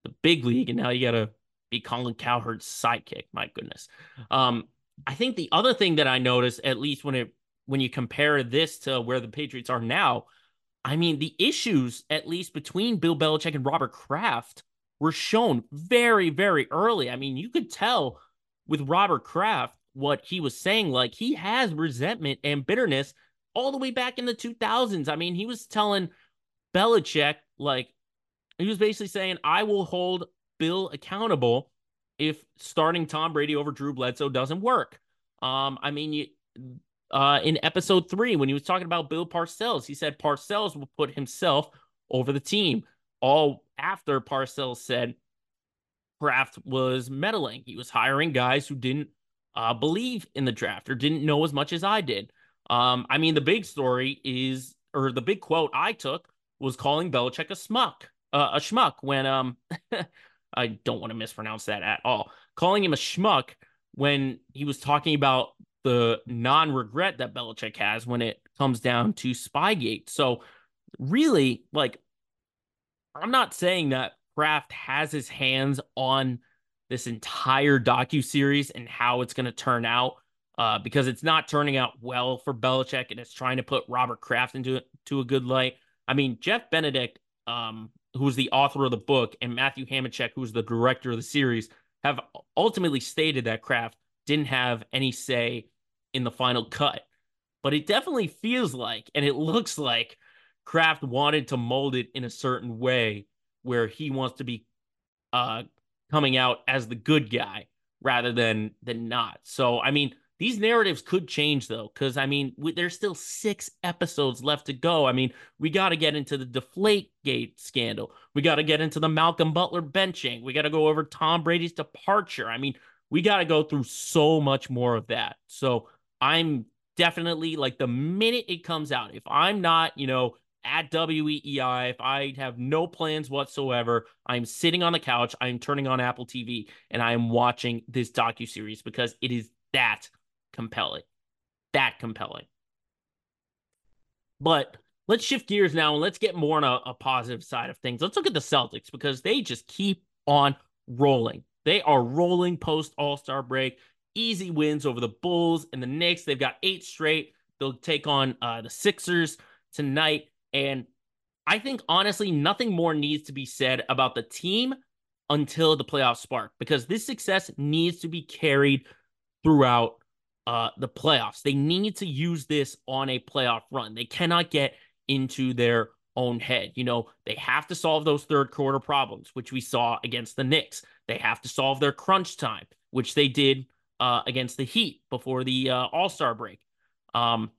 the big league, and now you got to be Colin Cowherd's sidekick. My goodness. Um, I think the other thing that I noticed, at least when it when you compare this to where the Patriots are now, I mean, the issues, at least between Bill Belichick and Robert Kraft, were shown very, very early. I mean, you could tell with Robert Kraft what he was saying. Like, he has resentment and bitterness all the way back in the 2000s. I mean, he was telling Belichick, like, he was basically saying, I will hold Bill accountable if starting Tom Brady over Drew Bledsoe doesn't work. Um, I mean, you, uh, in episode three, when he was talking about Bill Parcells, he said Parcells will put himself over the team. All after Parcells said Kraft was meddling. He was hiring guys who didn't uh, believe in the draft or didn't know as much as I did. Um, I mean, the big story is, or the big quote I took was calling Belichick a smuck, uh, a schmuck when um, *laughs* I don't want to mispronounce that at all. Calling him a schmuck when he was talking about the non-regret that Belichick has when it comes down to Spygate. So really, like, I'm not saying that Kraft has his hands on this entire docu series and how it's going to turn out, uh, because it's not turning out well for Belichick, and it's trying to put Robert Kraft into to a good light. I mean, Jeff Benedict, um, who's the author of the book, and Matthew Hamachek, who's the director of the series, have ultimately stated that Kraft didn't have any say in the final cut. But it definitely feels like, and it looks like Kraft wanted to mold it in a certain way where he wants to be uh, coming out as the good guy rather than than not. So I mean, these narratives could change though, because I mean, we, there's still six episodes left to go. I mean, we got to get into the Deflate Gate scandal. We got to get into the Malcolm Butler benching. We got to go over Tom Brady's departure. I mean, we got to go through so much more of that. So I'm definitely like the minute it comes out, if I'm not, you know, at WEEI, if I have no plans whatsoever, I'm sitting on the couch, I'm turning on Apple TV, and I am watching this docu series because it is that compelling, that compelling. But let's shift gears now and let's get more on a, a positive side of things. Let's look at the Celtics because they just keep on rolling. They are rolling post All Star break easy wins over the Bulls and the Knicks. They've got eight straight. They'll take on uh, the Sixers tonight. And I think, honestly, nothing more needs to be said about the team until the playoffs spark because this success needs to be carried throughout uh, the playoffs. They need to use this on a playoff run. They cannot get into their own head. You know, they have to solve those third quarter problems, which we saw against the Knicks. They have to solve their crunch time, which they did uh, against the Heat before the uh, All Star break. Um,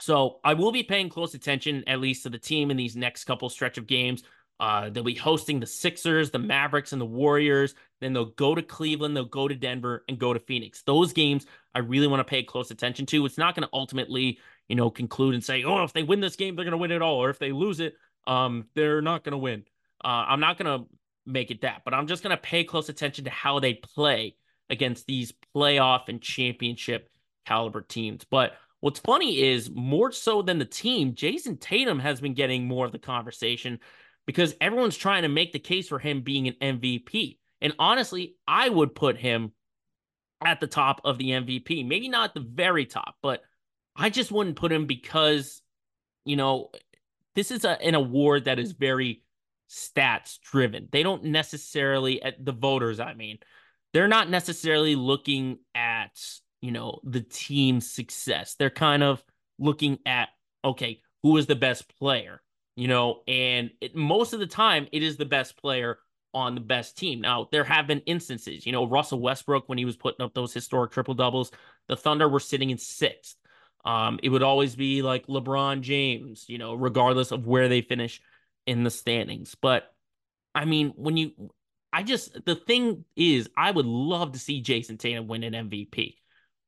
so I will be paying close attention, at least to the team in these next couple stretch of games. Uh, they'll be hosting the Sixers, the Mavericks, and the Warriors. Then they'll go to Cleveland, they'll go to Denver, and go to Phoenix. Those games I really want to pay close attention to. It's not going to ultimately, you know, conclude and say, oh, if they win this game, they're going to win it all, or if they lose it, um, they're not going to win. Uh, I'm not going to make it that, but I'm just going to pay close attention to how they play against these playoff and championship caliber teams. But what's funny is more so than the team, Jayson Tatum has been getting more of the conversation because everyone's trying to make the case for him being an MVP. And honestly, I would put him at the top of the MVP. Maybe not the very top, but I just wouldn't put him because, you know, this is a, an award that is very stats driven. They don't necessarily, at the voters, I mean, they're not necessarily looking at, you know, the team's success. They're kind of looking at, okay, who is the best player, you know, and it, most of the time it is the best player on the best team. Now, there have been instances, you know, Russell Westbrook, when he was putting up those historic triple doubles, the Thunder were sitting in sixth. Um, it would always be like LeBron James, you know, regardless of where they finish in the standings. But I mean, when you I just the thing is, I would love to see Jayson Tatum win an MVP,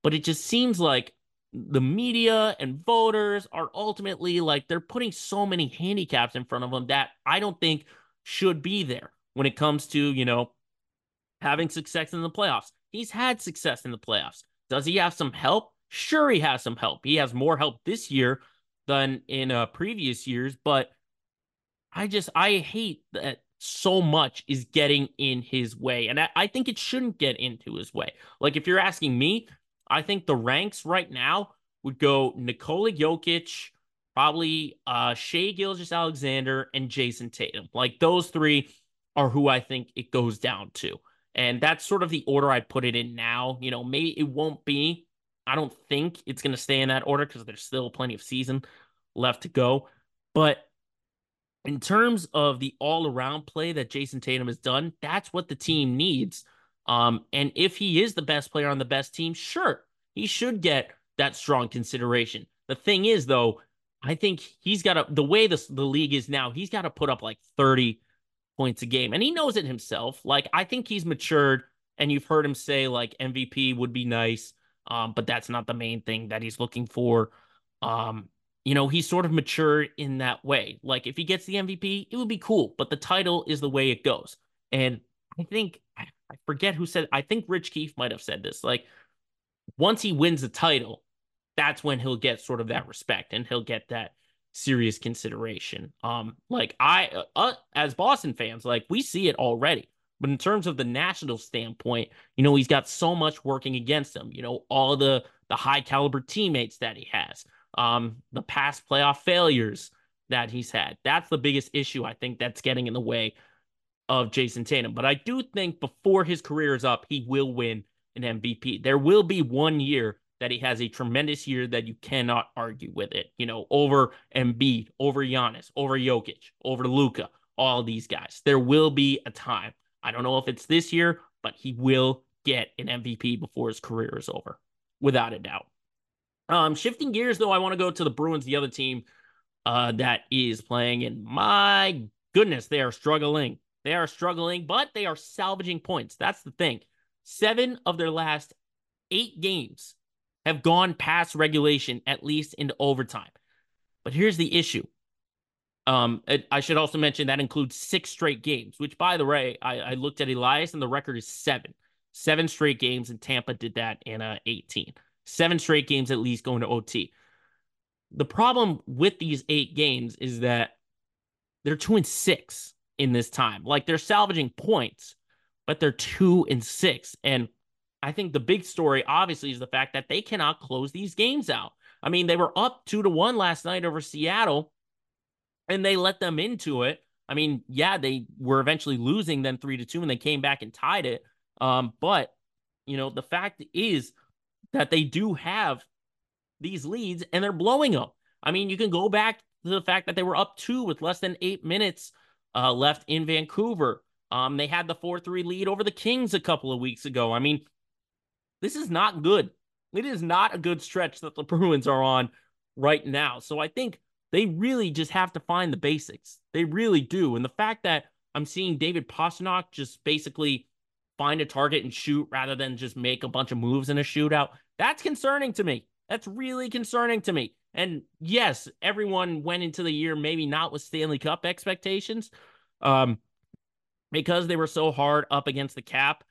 but it just seems like the media and voters are ultimately like they're putting so many handicaps in front of them that I don't think should be there when it comes to you know having success in the playoffs. He's had success in the playoffs. Does he have some help? Sure, he has some help. He has more help this year than in uh, previous years, but I just I hate that so much is getting in his way. And I, I think it shouldn't get into his way. Like, if you're asking me, I think the ranks right now would go Nikola Jokic, probably uh Shai Gilgeous-Alexander, and Jayson Tatum. Like those three are who I think it goes down to. And that's sort of the order I put it in now. You know, maybe it won't be. I don't think it's going to stay in that order because there's still plenty of season left to go. But in terms of the all around play that Jayson Tatum has done, that's what the team needs. Um, and if he is the best player on the best team, sure, he should get that strong consideration. The thing is, though, I think he's got to, the way the, the league is now, he's got to put up like 30 points a game. And he knows it himself. Like, I think he's matured. And you've heard him say, like, MVP would be nice. Um, but that's not the main thing that he's looking for. Um, you know, he's sort of mature in that way. Like, if he gets the MVP, it would be cool. But the title is the way it goes. And I think, I forget who said, I think Rich Keefe might have said this. Like, once he wins the title, that's when he'll get sort of that respect and he'll get that serious consideration. Um, like I, uh, uh, as Boston fans, like we see it already. But in terms of the national standpoint, you know, he's got so much working against him. You know, all the the high caliber teammates that he has, um, the past playoff failures that he's had. That's the biggest issue I think that's getting in the way of Jayson Tatum. But I do think before his career is up, he will win an MVP. There will be one year that he has a tremendous year that you cannot argue with it. You know, over Embiid, over Giannis, over Jokic, over Luka, all these guys. There will be a time. I don't know if it's this year, but he will get an MVP before his career is over, without a doubt. Um, shifting gears though, I want to go to the Bruins, the other team uh, that is playing, and my goodness, they are struggling. They are struggling, but they are salvaging points. That's the thing. Seven of their last eight games have gone past regulation, at least into overtime. But here's the issue. Um, I should also mention that includes six straight games, which, by the way, I, I, looked at Elias and the record is seven. Seven straight games, and Tampa did that in uh, 18. Seven straight games at least going to OT. The problem with these eight games is that they're two and six in this time. Like they're salvaging points, but they're two and six. And I think the big story, obviously, is the fact that they cannot close these games out. I mean, they were up two to one last night over Seattle, and they let them into it. I mean, yeah, they were eventually losing then three to two, and they came back and tied it. Um, but you know, the fact is that they do have these leads and they're blowing them. I mean, you can go back to the fact that they were up two with less than eight minutes uh, left in Vancouver. Um, they had the 4 3 lead over the Kings a couple of weeks ago. I mean, this is not good. It is not a good stretch that the *laughs* Bruins are on right now. So I think they really just have to find the basics. They really do. And the fact that I'm seeing David Pastrnak just basically find a target and shoot rather than just make a bunch of moves in a shootout, that's concerning to me. That's really concerning to me. And yes, everyone went into the year maybe not with Stanley Cup expectations um, because they were so hard up against the cap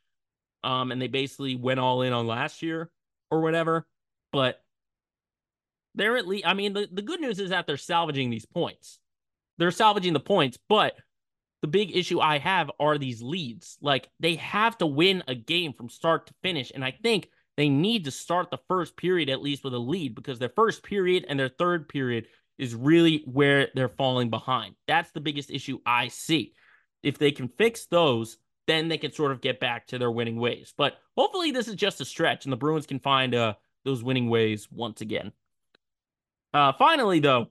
um, and they basically went all in on last year or whatever. But they're at least, I mean, the, the good news is that they're salvaging these points. They're salvaging the points, but the big issue I have are these leads. Like they have to win a game from start to finish. And I think they need to start the first period at least with a lead because their first period and their third period is really where they're falling behind. That's the biggest issue I see. If they can fix those, then they can sort of get back to their winning ways. But hopefully, this is just a stretch, and the Bruins can find uh, those winning ways once again. Uh, finally, though,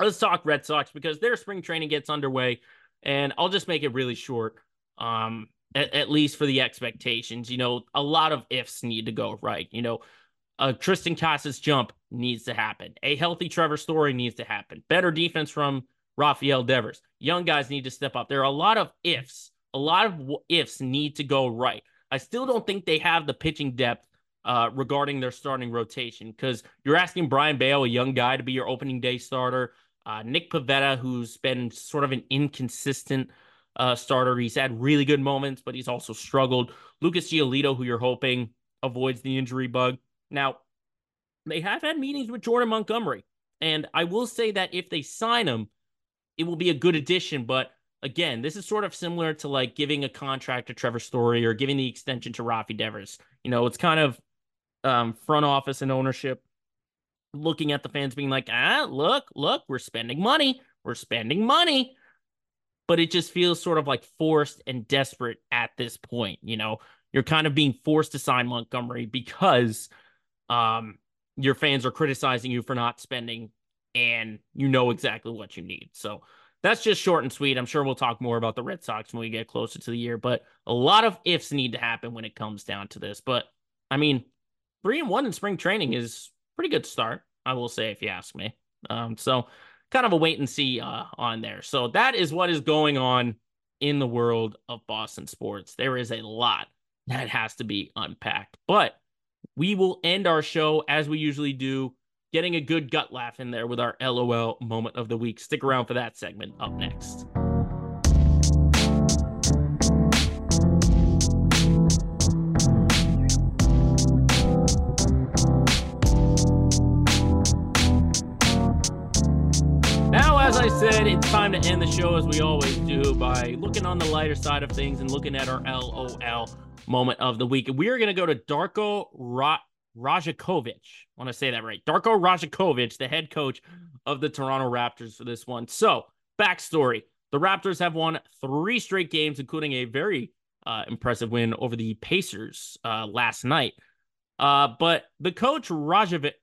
let's talk Red Sox because their spring training gets underway, and I'll just make it really short. Um, at, at least for the expectations, you know, a lot of ifs need to go right. You know, a Triston Casas jump needs to happen. A healthy Trevor Story needs to happen. Better defense from Rafael Devers. Young guys need to step up. There are a lot of ifs a lot of ifs need to go right. I still don't think they have the pitching depth uh, regarding their starting rotation because you're asking Brayan Bello, a young guy, to be your opening day starter. Uh, Nick Pivetta, who's been sort of an inconsistent uh, starter. He's had really good moments, but he's also struggled. Lucas Giolito, who you're hoping avoids the injury bug. Now, they have had meetings with Jordan Montgomery. And I will say that if they sign him, it will be a good addition, but again, this is sort of similar to like giving a contract to Trevor Story or giving the extension to Rafi Devers. You know, it's kind of um, front office and ownership looking at the fans being like, ah, look, look, we're spending money. We're spending money. But it just feels sort of like forced and desperate at this point. You know, you're kind of being forced to sign Montgomery because um, your fans are criticizing you for not spending and you know exactly what you need. So that's just short and sweet. I'm sure we'll talk more about the Red Sox when we get closer to the year, but a lot of ifs need to happen when it comes down to this. But I mean, three and one in spring training is pretty good start, I will say, if you ask me. Um, so kind of a wait and see uh, on there. So that is what is going on in the world of Boston sports. There is a lot that has to be unpacked, but we will end our show as we usually do, getting a good gut laugh in there with our LOL moment of the week. Stick around for that segment up next. It's time to end the show as we always do by looking on the lighter side of things and looking at our LOL moment of the week. We are going to go to Darko Ra- Rajakovic. I want to say that right. Darko Rajakovic, the head coach of the Toronto Raptors for this one. So, backstory the Raptors have won three straight games, including a very uh, impressive win over the Pacers uh, last night. Uh, but the coach Rajakovic,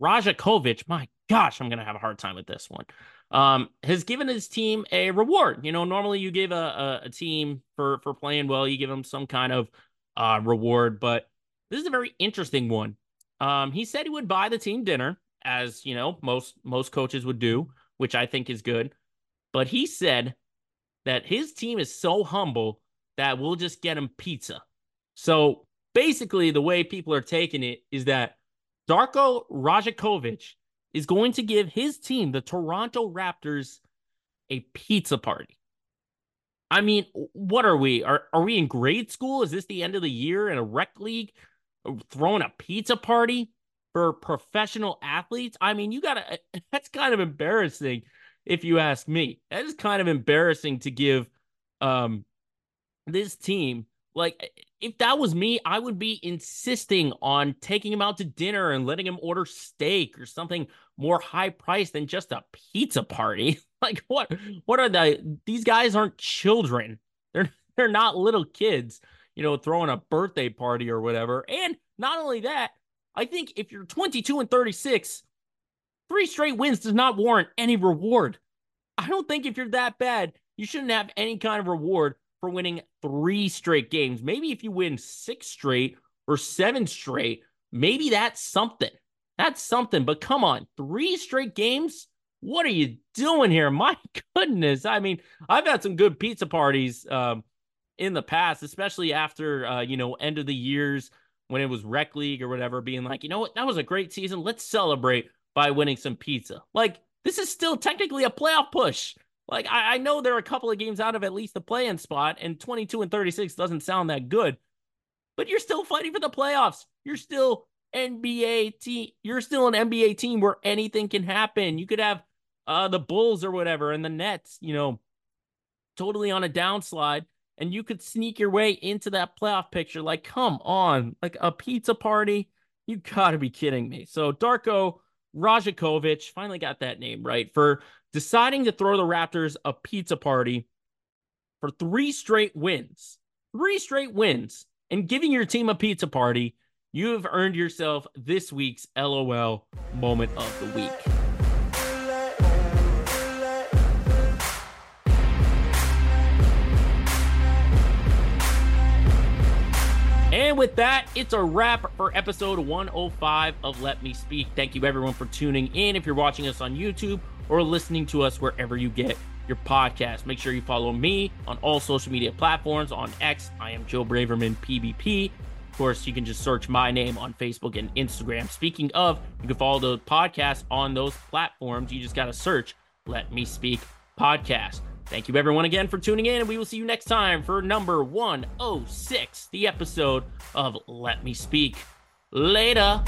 Rajakovic, my gosh, I'm going to have a hard time with this one. Um, has given his team a reward. You know, normally you give a, a, a team for for playing well, you give them some kind of uh, reward, but this is a very interesting one. Um, he said he would buy the team dinner, as you know most most coaches would do, which I think is good. But he said that his team is so humble that we'll just get him pizza. So basically, the way people are taking it is that Darko Rajakovic is going to give his team, the Toronto Raptors, a pizza party. I mean, what are we? Are are we in grade school? Is this the end of the year in a rec league? Throwing a pizza party for professional athletes? I mean, you gotta *laughs* that's kind of embarrassing if you ask me. That is kind of embarrassing to give um this team like eh, if that was me, I would be insisting on taking him out to dinner and letting him order steak or something more high priced than just a pizza party. *laughs* like what what are the these guys aren't children. They're they're not little kids, you know, throwing a birthday party or whatever. And not only that, I think if you're 22 and 36, three straight wins does not warrant any reward. I don't think if you're that bad, you shouldn't have any kind of reward for winning three straight games. Maybe if you win six straight or seven straight, maybe that's something. That's something. But come on, three straight games? What are you doing here? *laughs* My goodness. I mean, I've had some good pizza parties um, in the past, especially after, uh, you know, end of the years when it was rec league or whatever, being like, you know what, that was a great season. Let's celebrate by winning some pizza. Like, this is still technically a playoff push. Like I, I know they're a couple of games out of at least the play-in spot, and 22 and 36 doesn't sound that good, but you're still fighting for the playoffs. You're still NBA team. You're still an NBA team where anything can happen. You could have uh the Bulls or whatever, and the Nets, you know, totally on a downslide, and you could sneak your way into that playoff picture. Like, come on, like a pizza party. You gotta be kidding me. So Darko Rajakovic, finally got that name right, for deciding to throw the Raptors a pizza party for three straight wins, three straight wins, and giving your team a pizza party, you have earned yourself this week's LOL moment of the week. And with that, it's a wrap for episode 105 of Let Me Speak. Thank you everyone for tuning in. If you're watching us on YouTube or listening to us wherever you get your podcast, make sure you follow me on all social media platforms. On X, I am Joe Braverman PBP. Of course, you can just search my name on Facebook and Instagram. Speaking of, you can follow the podcast on those platforms. You just got to search Let Me Speak Podcast. Thank you, everyone, again for tuning in, and we will see you next time for number 106, the episode of Let Me Speak. Later.